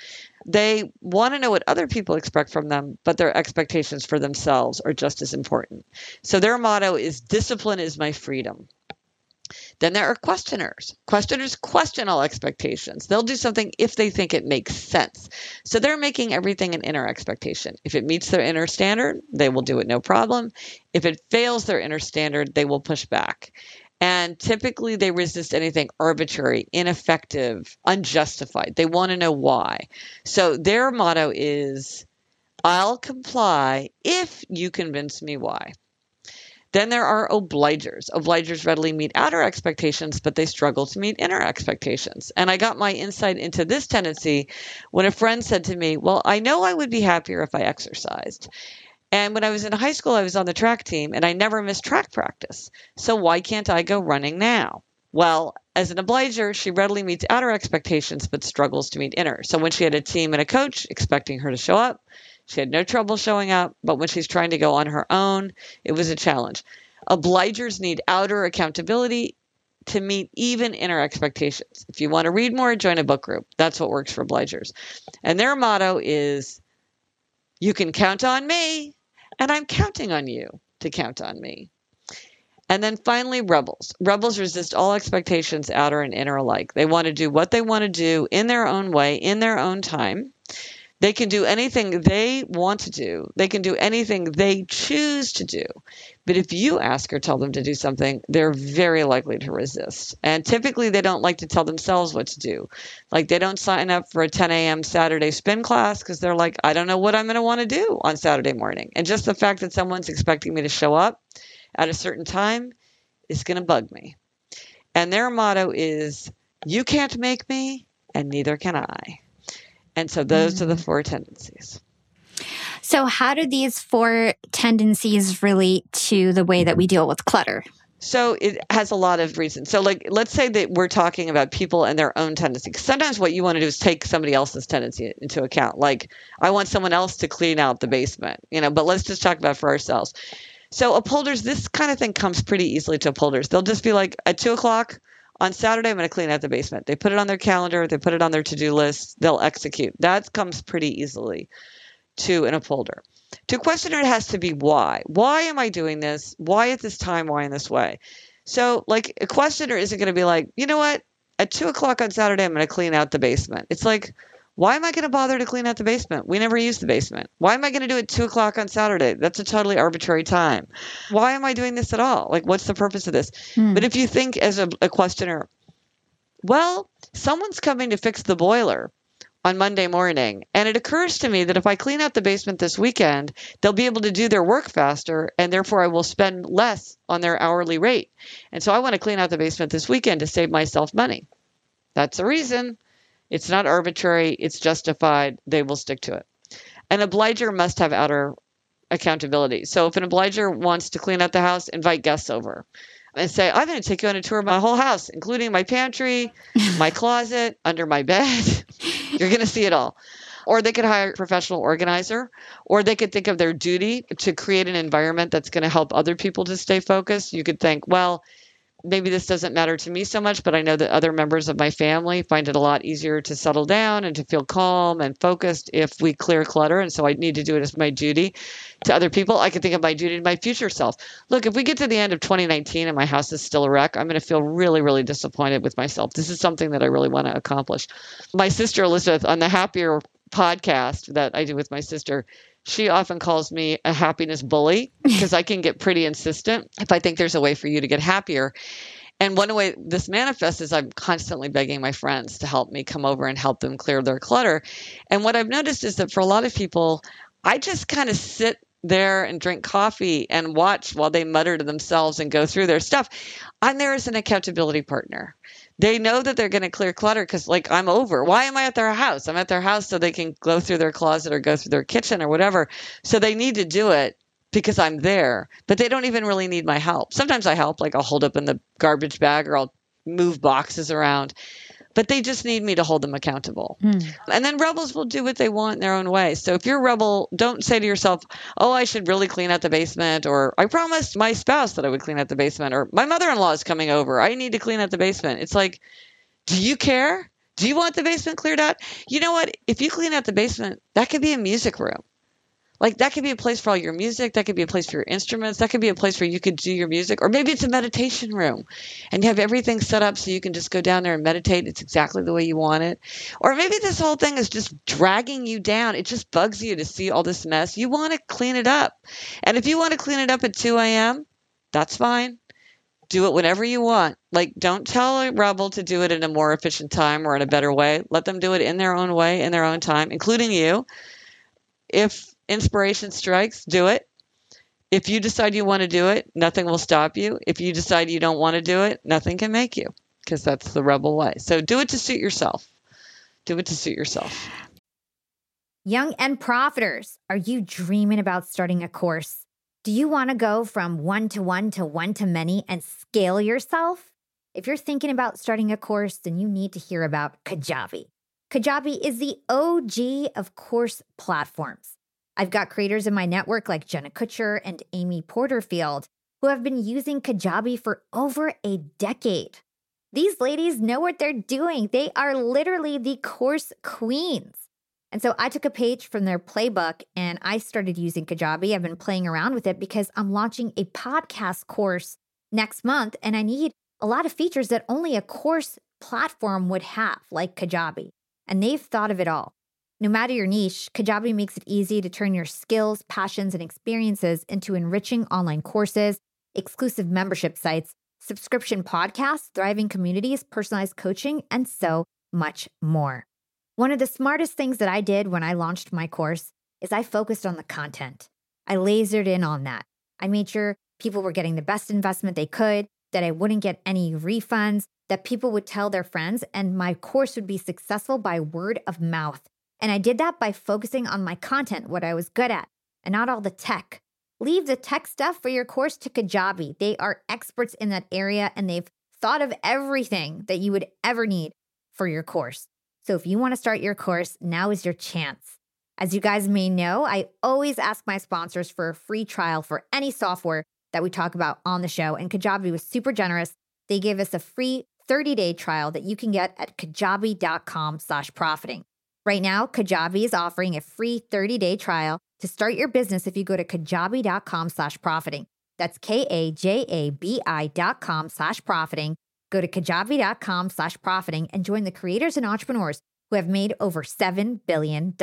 They want to know what other people expect from them, but their expectations for themselves are just as important. So their motto is discipline is my freedom. Then there are questioners. Questioners question all expectations. They'll do something if they think it makes sense. So they're making everything an inner expectation. If it meets their inner standard, they will do it no problem. If it fails their inner standard, they will push back. And typically they resist anything arbitrary, ineffective, unjustified. They want to know why. So their motto is I'll comply if you convince me why. Then there are obligers. Obligers readily meet outer expectations, but they struggle to meet inner expectations. And I got my insight into this tendency when a friend said to me, Well, I know I would be happier if I exercised. And when I was in high school, I was on the track team and I never missed track practice. So why can't I go running now? Well, as an obliger, she readily meets outer expectations but struggles to meet inner. So when she had a team and a coach expecting her to show up, she had no trouble showing up, but when she's trying to go on her own, it was a challenge. Obligers need outer accountability to meet even inner expectations. If you want to read more, join a book group. That's what works for obligers. And their motto is You can count on me, and I'm counting on you to count on me. And then finally, rebels. Rebels resist all expectations, outer and inner alike. They want to do what they want to do in their own way, in their own time. They can do anything they want to do. They can do anything they choose to do. But if you ask or tell them to do something, they're very likely to resist. And typically, they don't like to tell themselves what to do. Like, they don't sign up for a 10 a.m. Saturday spin class because they're like, I don't know what I'm going to want to do on Saturday morning. And just the fact that someone's expecting me to show up at a certain time is going to bug me. And their motto is, You can't make me, and neither can I. And so those mm-hmm. are the mm-hmm. four tendencies. So, how do these four tendencies relate to the way that we deal with clutter? So it has a lot of reasons. So, like, let's say that we're talking about people and their own tendency. Sometimes what you want to do is take somebody else's tendency into account. Like, I want someone else to clean out the basement, you know. But let's just talk about for ourselves. So, upholders, this kind of thing comes pretty easily to upholders. They'll just be like, at two o'clock, on Saturday, I'm going to clean out the basement. They put it on their calendar, they put it on their to do list, they'll execute. That comes pretty easily to an upholder. To a questioner, it has to be why. Why am I doing this? Why at this time? Why in this way? So, like, a questioner isn't going to be like, you know what? At two o'clock on Saturday, I'm going to clean out the basement. It's like, why am I going to bother to clean out the basement? We never use the basement. Why am I going to do it two o'clock on Saturday? That's a totally arbitrary time. Why am I doing this at all? Like, what's the purpose of this? Hmm. But if you think as a, a questioner, well, someone's coming to fix the boiler on Monday morning. And it occurs to me that if I clean out the basement this weekend, they'll be able to do their work faster, and therefore I will spend less on their hourly rate. And so I want to clean out the basement this weekend to save myself money. That's the reason. It's not arbitrary, it's justified. They will stick to it. An obliger must have outer accountability. So if an obliger wants to clean out the house, invite guests over and say, I'm going to take you on a tour of my whole house, including my pantry, my closet, under my bed. You're going to see it all. Or they could hire a professional organizer, or they could think of their duty to create an environment that's going to help other people to stay focused. You could think, well, maybe this doesn't matter to me so much, but I know that other members of my family find it a lot easier to settle down and to feel calm and focused if we clear clutter. And so I need to do it as my duty to other people. I can think of my duty to my future self. Look, if we get to the end of 2019 and my house is still a wreck, I'm going to feel really, really disappointed with myself. This is something that I really want to accomplish. My sister Elizabeth on the Happier podcast that I do with my sister, she often calls me a happiness bully because I can get pretty insistent if I think there's a way for you to get happier. And one way this manifests is I'm constantly begging my friends to help me come over and help them clear their clutter. And what I've noticed is that for a lot of people, I just kind of sit there and drink coffee and watch while they mutter to themselves and go through their stuff. I'm there as an accountability partner they know that they're going to clear clutter because like i'm over. Why am i at their house? I'm at their house so they can go through their closet or go through their kitchen or whatever. So they need to do it because i'm there but they don't even really need my help. Sometimes i help like i'll hold up in the garbage bag or i'll move boxes around but they just need me to hold them accountable. Mm. And then rebels will do what they want in their own way. So if you're a rebel, don't say to yourself, oh, I should really clean out the basement, or I promised my spouse that I would clean out the basement, or my mother in law is coming over. I need to clean out the basement. It's like, do you care? Do you want the basement cleared out? You know what? If you clean out the basement, that could be a music room. Like that could be a place for all your music. That could be a place for your instruments. That could be a place where you could do your music. Or maybe it's a meditation room and you have everything set up so you can just go down there and meditate. It's exactly the way you want it. Or maybe this whole thing is just dragging you down. It just bugs you to see all this mess. You want to clean it up. And if you want to clean it up at 2 a.m., that's fine. Do it whenever you want. Like, don't tell a rebel to do it in a more efficient time or in a better way. Let them do it in their own way, in their own time, including you. If inspiration strikes, do it. If you decide you want to do it, nothing will stop you. If you decide you don't want to do it, nothing can make you because that's the rebel way. So do it to suit yourself. Do it to suit yourself. Young and profiters, are you dreaming about starting a course? Do you want to go from one to one to one to many and scale yourself? If you're thinking about starting a course, then you need to hear about Kajabi. Kajabi is the OG of course platforms. I've got creators in my network like Jenna Kutcher and Amy Porterfield who have been using Kajabi for over a decade. These ladies know what they're doing. They are literally the course queens. And so I took a page from their playbook and I started using Kajabi. I've been playing around with it because I'm launching a podcast course next month and I need a lot of features that only a course platform would have, like Kajabi. And they've thought of it all. No matter your niche, Kajabi makes it easy to turn your skills, passions, and experiences into enriching online courses, exclusive membership sites, subscription podcasts, thriving communities, personalized coaching, and so much more. One of the smartest things that I did when I launched my course is I focused on the content. I lasered in on that. I made sure people were getting the best investment they could, that I wouldn't get any refunds, that people would tell their friends, and my course would be successful by word of mouth. And I did that by focusing on my content, what I was good at, and not all the tech. Leave the tech stuff for your course to Kajabi. They are experts in that area and they've thought of everything that you would ever need for your course. So if you want to start your course, now is your chance. As you guys may know, I always ask my sponsors for a free trial for any software that we talk about on the show. And Kajabi was super generous. They gave us a free 30-day trial that you can get at kajabi.com slash profiting. Right now, Kajabi is offering a free 30-day trial to start your business if you go to kajabi.com slash profiting. That's K-A-J-A-B-I dot com slash profiting. Go to kajabi.com slash profiting and join the creators and entrepreneurs who have made over $7 billion.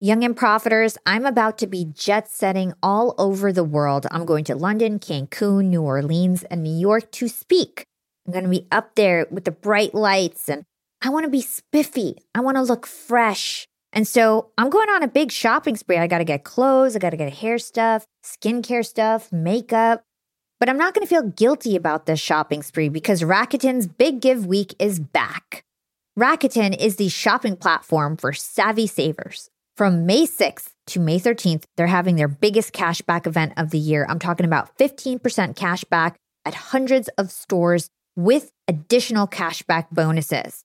Young and profiters, I'm about to be jet setting all over the world. I'm going to London, Cancun, New Orleans, and New York to speak. I'm going to be up there with the bright lights and I want to be spiffy. I want to look fresh. And so I'm going on a big shopping spree. I got to get clothes, I got to get hair stuff, skincare stuff, makeup. But I'm not going to feel guilty about this shopping spree because Rakuten's Big Give Week is back. Rakuten is the shopping platform for savvy savers. From May 6th to May 13th, they're having their biggest cashback event of the year. I'm talking about 15% cash back at hundreds of stores with additional cashback bonuses.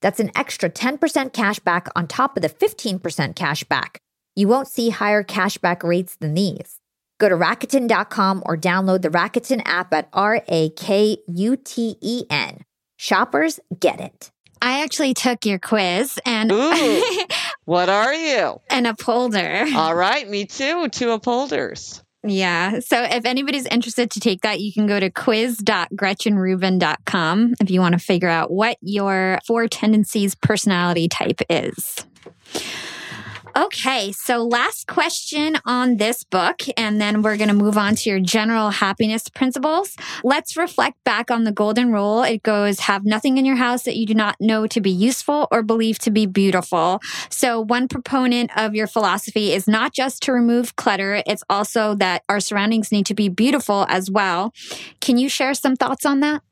That's an extra 10% cash back on top of the 15% cash back. You won't see higher cashback rates than these. Go to Rakuten.com or download the Rakuten app at R A K U T E N. Shoppers get it. I actually took your quiz and Ooh, what are you? An upholder. All right, me too. Two upholders. Yeah. So if anybody's interested to take that, you can go to quiz.gretchenrubin.com if you want to figure out what your four tendencies personality type is. Okay, so last question on this book, and then we're going to move on to your general happiness principles. Let's reflect back on the golden rule. It goes, have nothing in your house that you do not know to be useful or believe to be beautiful. So, one proponent of your philosophy is not just to remove clutter, it's also that our surroundings need to be beautiful as well. Can you share some thoughts on that?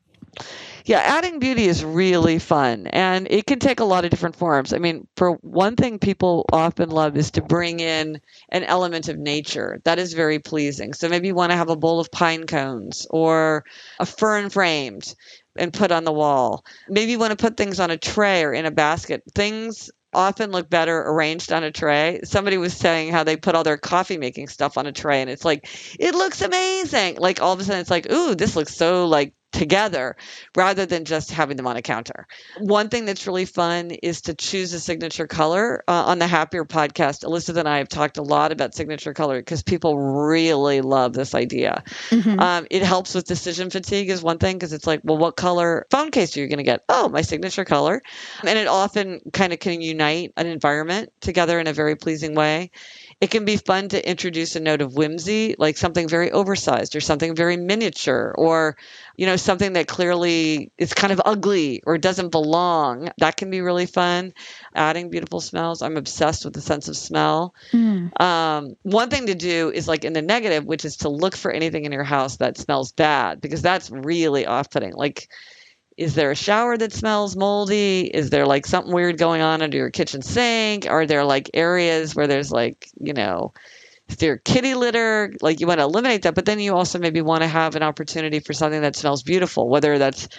Yeah, adding beauty is really fun and it can take a lot of different forms. I mean, for one thing people often love is to bring in an element of nature. That is very pleasing. So maybe you want to have a bowl of pine cones or a fern framed and put on the wall. Maybe you want to put things on a tray or in a basket. Things often look better arranged on a tray. Somebody was saying how they put all their coffee making stuff on a tray and it's like, it looks amazing. Like all of a sudden it's like, ooh, this looks so like together rather than just having them on a counter. One thing that's really fun is to choose a signature color. Uh, on the Happier podcast, Elizabeth and I have talked a lot about signature color because people really love this idea. Mm-hmm. Um, it helps with decision fatigue, is one thing, because it's like, well, what color phone case are you going to get? Oh, my signature color. And it often kind of can unite an environment together in a very pleasing way. It can be fun to introduce a note of whimsy, like something very oversized or something very miniature or, you know, something that clearly is kind of ugly or doesn't belong. That can be really fun. Adding beautiful smells. I'm obsessed with the sense of smell. Mm. Um, one thing to do is like in the negative, which is to look for anything in your house that smells bad because that's really off putting. Like, is there a shower that smells moldy? Is there like something weird going on under your kitchen sink? Are there like areas where there's like, you know, is there kitty litter? Like you want to eliminate that, but then you also maybe want to have an opportunity for something that smells beautiful, whether that's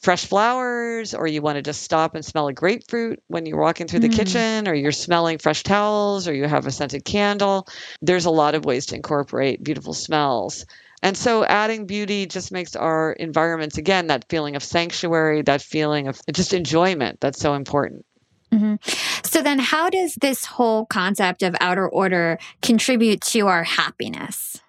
fresh flowers or you want to just stop and smell a grapefruit when you're walking through the mm. kitchen or you're smelling fresh towels or you have a scented candle. There's a lot of ways to incorporate beautiful smells. And so adding beauty just makes our environments, again, that feeling of sanctuary, that feeling of just enjoyment that's so important. Mm-hmm. So, then how does this whole concept of outer order contribute to our happiness?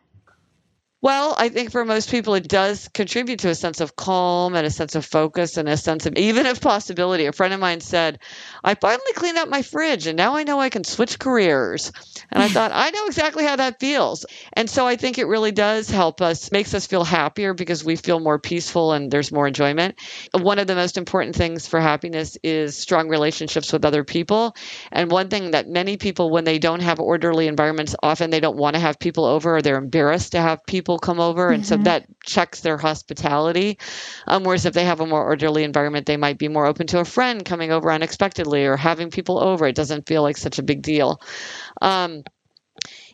Well, I think for most people, it does contribute to a sense of calm and a sense of focus and a sense of even of possibility. A friend of mine said, I finally cleaned out my fridge and now I know I can switch careers. And I thought, I know exactly how that feels. And so I think it really does help us, makes us feel happier because we feel more peaceful and there's more enjoyment. One of the most important things for happiness is strong relationships with other people. And one thing that many people, when they don't have orderly environments, often they don't want to have people over or they're embarrassed to have people come over. And mm-hmm. so that checks their hospitality. Um, whereas if they have a more orderly environment, they might be more open to a friend coming over unexpectedly or having people over. It doesn't feel like such a big deal. Um,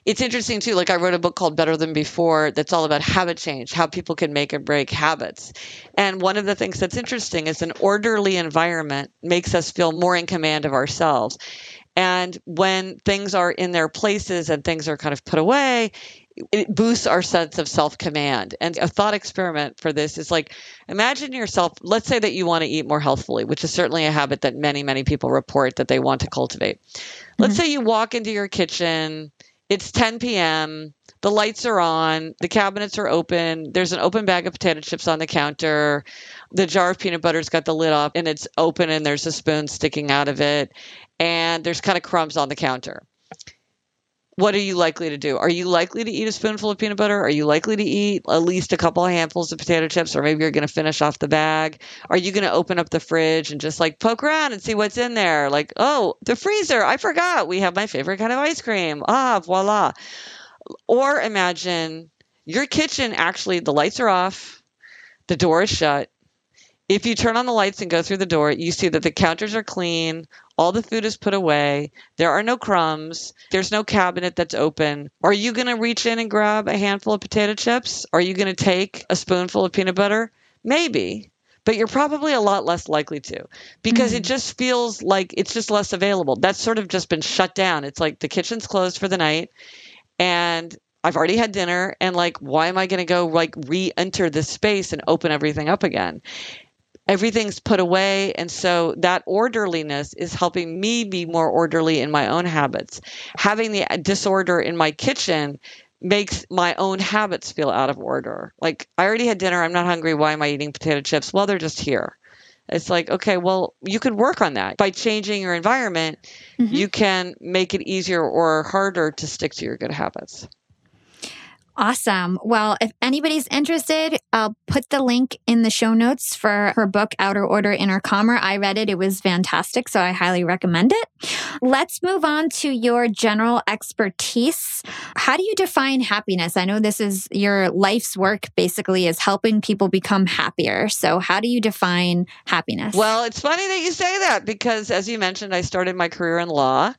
it's interesting too. Like I wrote a book called Better Than Before that's all about habit change, how people can make and break habits. And one of the things that's interesting is an orderly environment makes us feel more in command of ourselves. And when things are in their places and things are kind of put away, it boosts our sense of self command. And a thought experiment for this is like imagine yourself, let's say that you want to eat more healthfully, which is certainly a habit that many, many people report that they want to cultivate. Let's mm-hmm. say you walk into your kitchen, it's 10 p.m., the lights are on, the cabinets are open, there's an open bag of potato chips on the counter, the jar of peanut butter's got the lid off and it's open and there's a spoon sticking out of it, and there's kind of crumbs on the counter what are you likely to do? Are you likely to eat a spoonful of peanut butter? Are you likely to eat at least a couple of handfuls of potato chips? Or maybe you're going to finish off the bag? Are you going to open up the fridge and just like poke around and see what's in there? Like, oh, the freezer. I forgot. We have my favorite kind of ice cream. Ah, voila. Or imagine your kitchen actually, the lights are off, the door is shut, if you turn on the lights and go through the door, you see that the counters are clean, all the food is put away, there are no crumbs, there's no cabinet that's open. Are you going to reach in and grab a handful of potato chips? Are you going to take a spoonful of peanut butter? Maybe. But you're probably a lot less likely to because mm-hmm. it just feels like it's just less available. That's sort of just been shut down. It's like the kitchen's closed for the night and I've already had dinner and like why am I going to go like re-enter this space and open everything up again? Everything's put away. And so that orderliness is helping me be more orderly in my own habits. Having the disorder in my kitchen makes my own habits feel out of order. Like, I already had dinner. I'm not hungry. Why am I eating potato chips? Well, they're just here. It's like, okay, well, you could work on that. By changing your environment, mm-hmm. you can make it easier or harder to stick to your good habits. Awesome. Well, if anybody's interested, I'll put the link in the show notes for her book, Outer Order, Inner Calmer. I read it. It was fantastic. So I highly recommend it. Let's move on to your general expertise. How do you define happiness? I know this is your life's work basically is helping people become happier. So how do you define happiness? Well, it's funny that you say that because as you mentioned, I started my career in law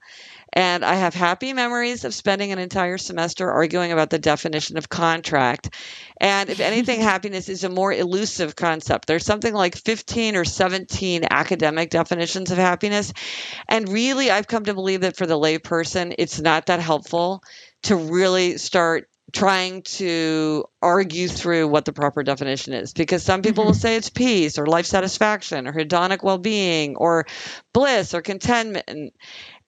and I have happy memories of spending an entire semester arguing about the definition of contract. And if anything, happiness is a more elusive concept. There's something like 15 or 17 academic definitions of happiness. And really, I've come to believe that for the layperson, it's not that helpful to really start trying to argue through what the proper definition is because some people will mm-hmm. say it's peace or life satisfaction or hedonic well-being or bliss or contentment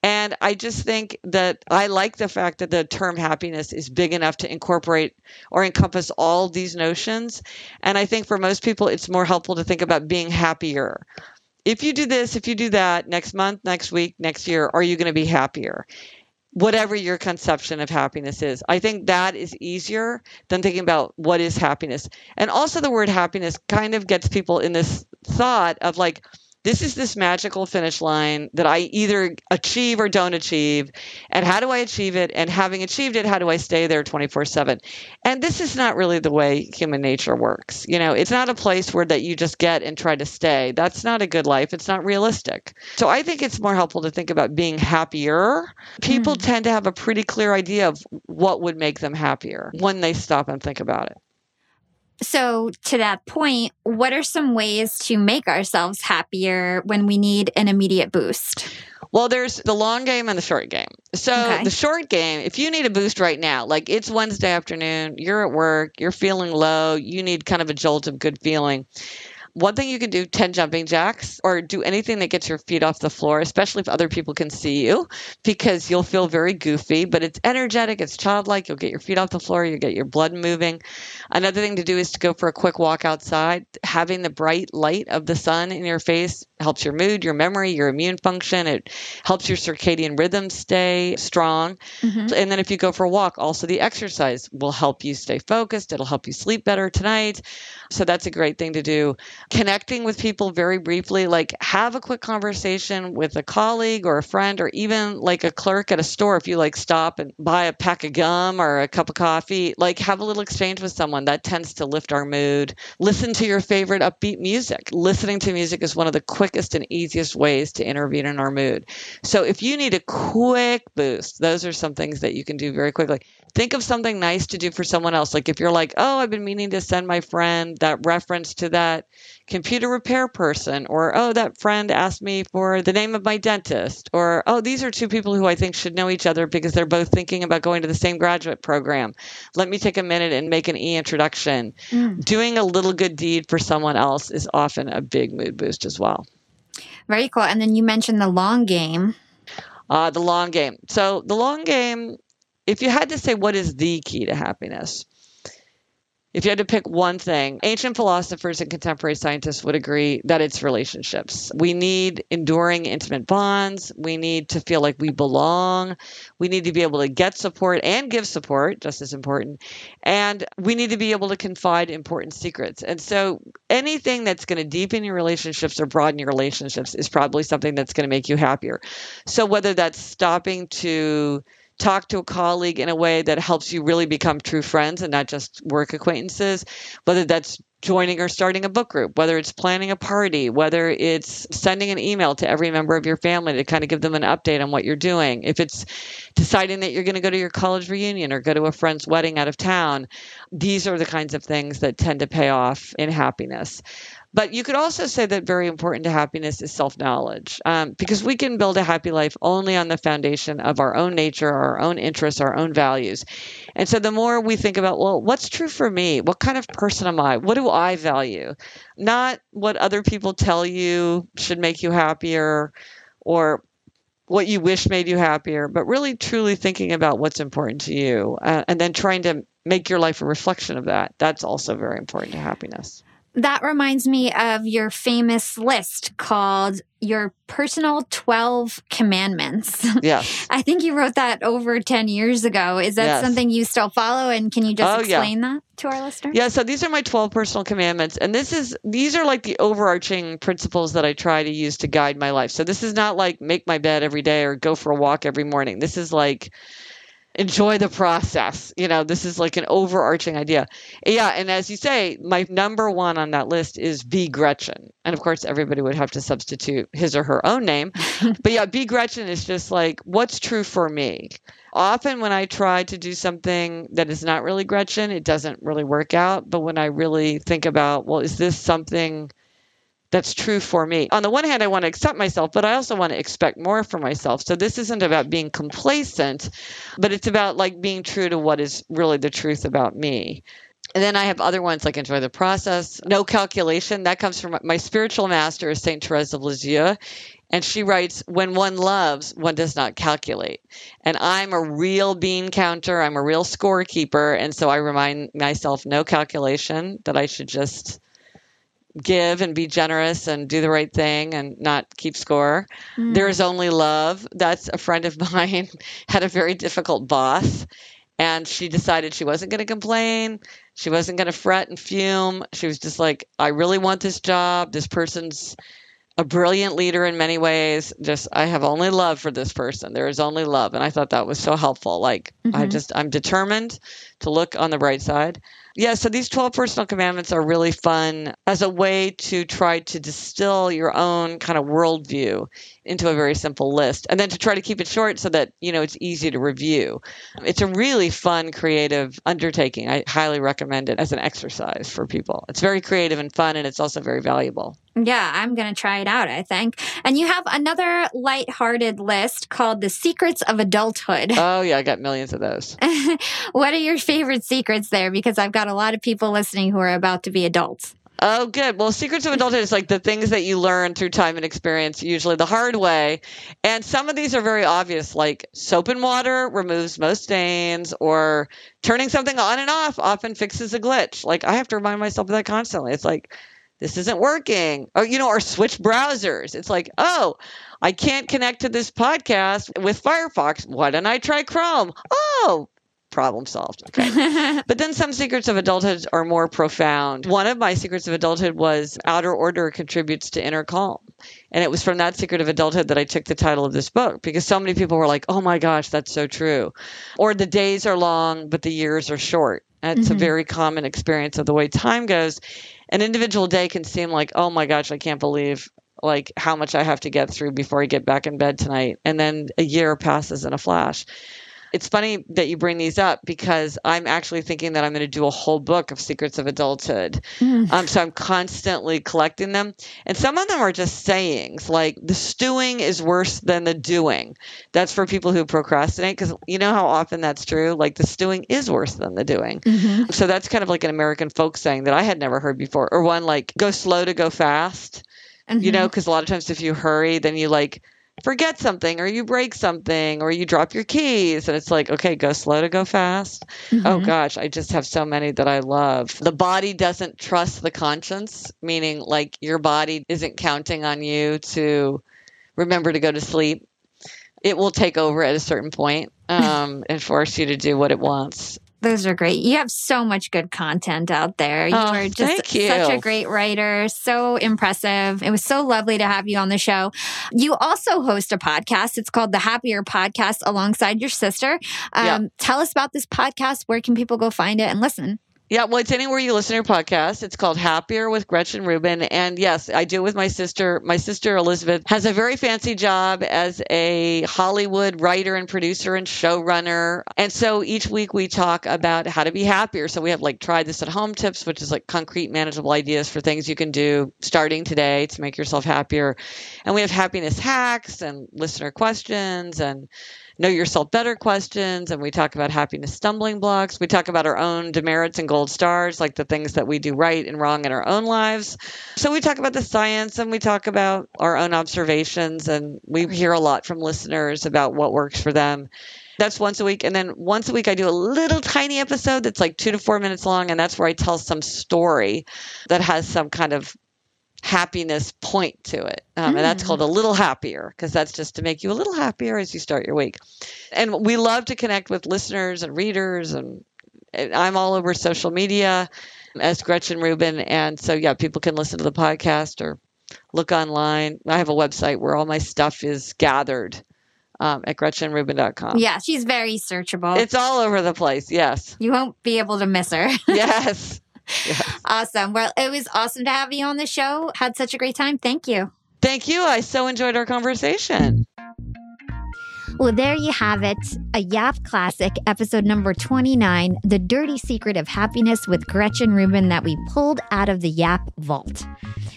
and I just think that I like the fact that the term happiness is big enough to incorporate or encompass all these notions. And I think for most people, it's more helpful to think about being happier. If you do this, if you do that next month, next week, next year, are you going to be happier? Whatever your conception of happiness is. I think that is easier than thinking about what is happiness. And also, the word happiness kind of gets people in this thought of like, this is this magical finish line that I either achieve or don't achieve. And how do I achieve it? And having achieved it, how do I stay there 24 7? And this is not really the way human nature works. You know, it's not a place where that you just get and try to stay. That's not a good life. It's not realistic. So I think it's more helpful to think about being happier. People mm. tend to have a pretty clear idea of what would make them happier when they stop and think about it. So, to that point, what are some ways to make ourselves happier when we need an immediate boost? Well, there's the long game and the short game. So, okay. the short game, if you need a boost right now, like it's Wednesday afternoon, you're at work, you're feeling low, you need kind of a jolt of good feeling one thing you can do 10 jumping jacks or do anything that gets your feet off the floor, especially if other people can see you, because you'll feel very goofy, but it's energetic, it's childlike. You'll get your feet off the floor, you'll get your blood moving. Another thing to do is to go for a quick walk outside. Having the bright light of the sun in your face helps your mood, your memory, your immune function. It helps your circadian rhythm stay strong. Mm-hmm. And then if you go for a walk, also the exercise will help you stay focused. It'll help you sleep better tonight. So that's a great thing to do connecting with people very briefly, like have a quick conversation with a colleague or a friend or even like a clerk at a store. If you like stop and buy a pack of gum or a cup of coffee, like have a little exchange with someone that tends to lift our mood. Listen to your favorite upbeat music. Listening to music is one of the quick quickest and easiest ways to intervene in our mood. So if you need a quick boost, those are some things that you can do very quickly. Think of something nice to do for someone else. Like if you're like, oh, I've been meaning to send my friend that reference to that computer repair person, or oh, that friend asked me for the name of my dentist, or oh, these are two people who I think should know each other because they're both thinking about going to the same graduate program. Let me take a minute and make an e introduction. Mm. Doing a little good deed for someone else is often a big mood boost as well. Very cool. And then you mentioned the long game. Uh, the long game. So, the long game, if you had to say what is the key to happiness, if you had to pick one thing, ancient philosophers and contemporary scientists would agree that it's relationships. We need enduring intimate bonds. We need to feel like we belong. We need to be able to get support and give support, just as important. And we need to be able to confide important secrets. And so anything that's going to deepen your relationships or broaden your relationships is probably something that's going to make you happier. So whether that's stopping to talk to a colleague in a way that helps you really become true friends and not just work acquaintances, whether that's joining or starting a book group, whether it's planning a party, whether it's sending an email to every member of your family to kind of give them an update on what you're doing, if it's deciding that you're going to go to your college reunion or go to a friend's wedding out of town, these are the kinds of things that tend to pay off in happiness. But you could also say that very important to happiness is self knowledge, um, because we can build a happy life only on the foundation of our own nature, our own interests, our own values. And so the more we think about, well, what's true for me? What kind of person am I? What do I value? Not what other people tell you should make you happier or what you wish made you happier, but really truly thinking about what's important to you uh, and then trying to make your life a reflection of that. That's also very important to happiness. That reminds me of your famous list called Your Personal 12 Commandments. Yeah. I think you wrote that over 10 years ago. Is that yes. something you still follow? And can you just oh, explain yeah. that to our listeners? Yeah. So these are my 12 personal commandments. And this is, these are like the overarching principles that I try to use to guide my life. So this is not like make my bed every day or go for a walk every morning. This is like, enjoy the process. You know, this is like an overarching idea. Yeah, and as you say, my number one on that list is be Gretchen. And of course, everybody would have to substitute his or her own name. but yeah, be Gretchen is just like, what's true for me? Often, when I try to do something that is not really Gretchen, it doesn't really work out. But when I really think about, well, is this something that's true for me. On the one hand, I want to accept myself, but I also want to expect more for myself. So this isn't about being complacent, but it's about like being true to what is really the truth about me. And then I have other ones like enjoy the process, no calculation. That comes from my spiritual master, Saint Therese of Lisieux. And she writes, when one loves, one does not calculate. And I'm a real bean counter. I'm a real scorekeeper. And so I remind myself, no calculation, that I should just give and be generous and do the right thing and not keep score. Mm. There is only love. That's a friend of mine had a very difficult boss and she decided she wasn't going to complain. She wasn't going to fret and fume. She was just like, I really want this job. This person's a brilliant leader in many ways. Just, I have only love for this person. There is only love. And I thought that was so helpful. Like, mm-hmm. I just, I'm determined to look on the bright side. Yeah, so these 12 personal commandments are really fun as a way to try to distill your own kind of worldview into a very simple list and then to try to keep it short so that, you know, it's easy to review. It's a really fun, creative undertaking. I highly recommend it as an exercise for people. It's very creative and fun and it's also very valuable. Yeah, I'm going to try it out, I think. And you have another light-hearted list called The Secrets of Adulthood. Oh, yeah, I got millions of those. what are your favorite secrets there? Because I've got a lot of people listening who are about to be adults. Oh, good. Well, secrets of adulthood is like the things that you learn through time and experience, usually the hard way. And some of these are very obvious, like soap and water removes most stains, or turning something on and off often fixes a glitch. Like I have to remind myself of that constantly. It's like, this isn't working. Or, you know, or switch browsers. It's like, oh, I can't connect to this podcast with Firefox. Why don't I try Chrome? Oh, problem solved. Okay. but then some secrets of adulthood are more profound. One of my secrets of adulthood was outer order contributes to inner calm. And it was from that secret of adulthood that I took the title of this book because so many people were like, oh my gosh, that's so true. Or the days are long, but the years are short. That's mm-hmm. a very common experience of the way time goes an individual day can seem like, oh my gosh, I can't believe like how much I have to get through before I get back in bed tonight. And then a year passes in a flash. It's funny that you bring these up because I'm actually thinking that I'm going to do a whole book of secrets of adulthood. Mm. Um, so I'm constantly collecting them. And some of them are just sayings like the stewing is worse than the doing. That's for people who procrastinate because you know how often that's true? Like the stewing is worse than the doing. Mhm. So that's kind of like an American folk saying that I had never heard before. Or one like go slow to go fast you know because a lot of times if you hurry then you like forget something or you break something or you drop your keys. And it's like okay go slow to go fast. Oh Mhm. gosh i just have so many that i love. The body doesn't trust the conscience meaning like your body isn't counting on you to remember to go to sleep. It will take over at a certain point um, and force you to do what it wants Those are great. You have so much good content out there. You Oh, are just thank you. such a great writer. So impressive. It was so lovely to have you on the show. You also host a podcast. It's called the Happier Podcast alongside your sister. Um, Yeah. Tell us about this podcast. Where can people go find it and listen? Yeah, well, it's anywhere you listen to your podcast. It's called Happier with Gretchen Rubin. And yes, I do it with my sister. My sister Elizabeth has a very fancy job as a Hollywood writer and producer and showrunner. And so each week we talk about how to be happier. So we have like try this at home tips, which is like concrete, manageable ideas for things you can do starting today to make yourself happier. And we have happiness hacks and listener questions and know yourself better questions and we talk about happiness stumbling blocks. We talk about our own demerits and gold stars like the things that we do right and wrong in our own lives. So we talk about the science and we talk about our own observations and we hear a lot from listeners about what works for them. That's once a week and then once a week i do a little tiny episode that's like two to four minutes long and that's where i tell some story that has some kind of happiness point to it. Um, And that's Mm. called a little happier because that's just to make you a little happier as you start your week. And we love to connect with listeners and readers. And, and I'm all over social media as Gretchen Rubin. And so, yeah, people can listen to the podcast or look online. I have a website where all my stuff is gathered um, at gretchenrubin.com. Yeah, she's very searchable. It's all over the place. Yes. you won't be able to miss her. Yes. Yes. awesome. Well, it was awesome to have you on the show. Had such a great time. Thank you. Thank you. I so enjoyed our conversation. Well, there you have it. A Yap Classic, episode number 29 The Dirty Secret of Happiness with Gretchen Rubin that we pulled out of the Yap Vault.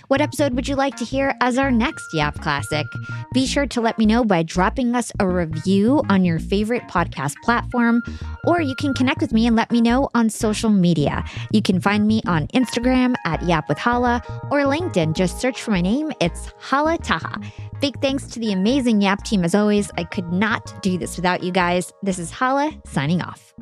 What episode would you like to hear as our next Yap Classic? Be sure to let me know by dropping us a review on your favorite podcast platform, or you can connect with me and let me know on social media. You can find me on Instagram at Yap with Hala or LinkedIn. Just search for my name. It's Hala Taha. Big thanks to the amazing Yap team as always. I could not do this without you guys. This is Hala signing off.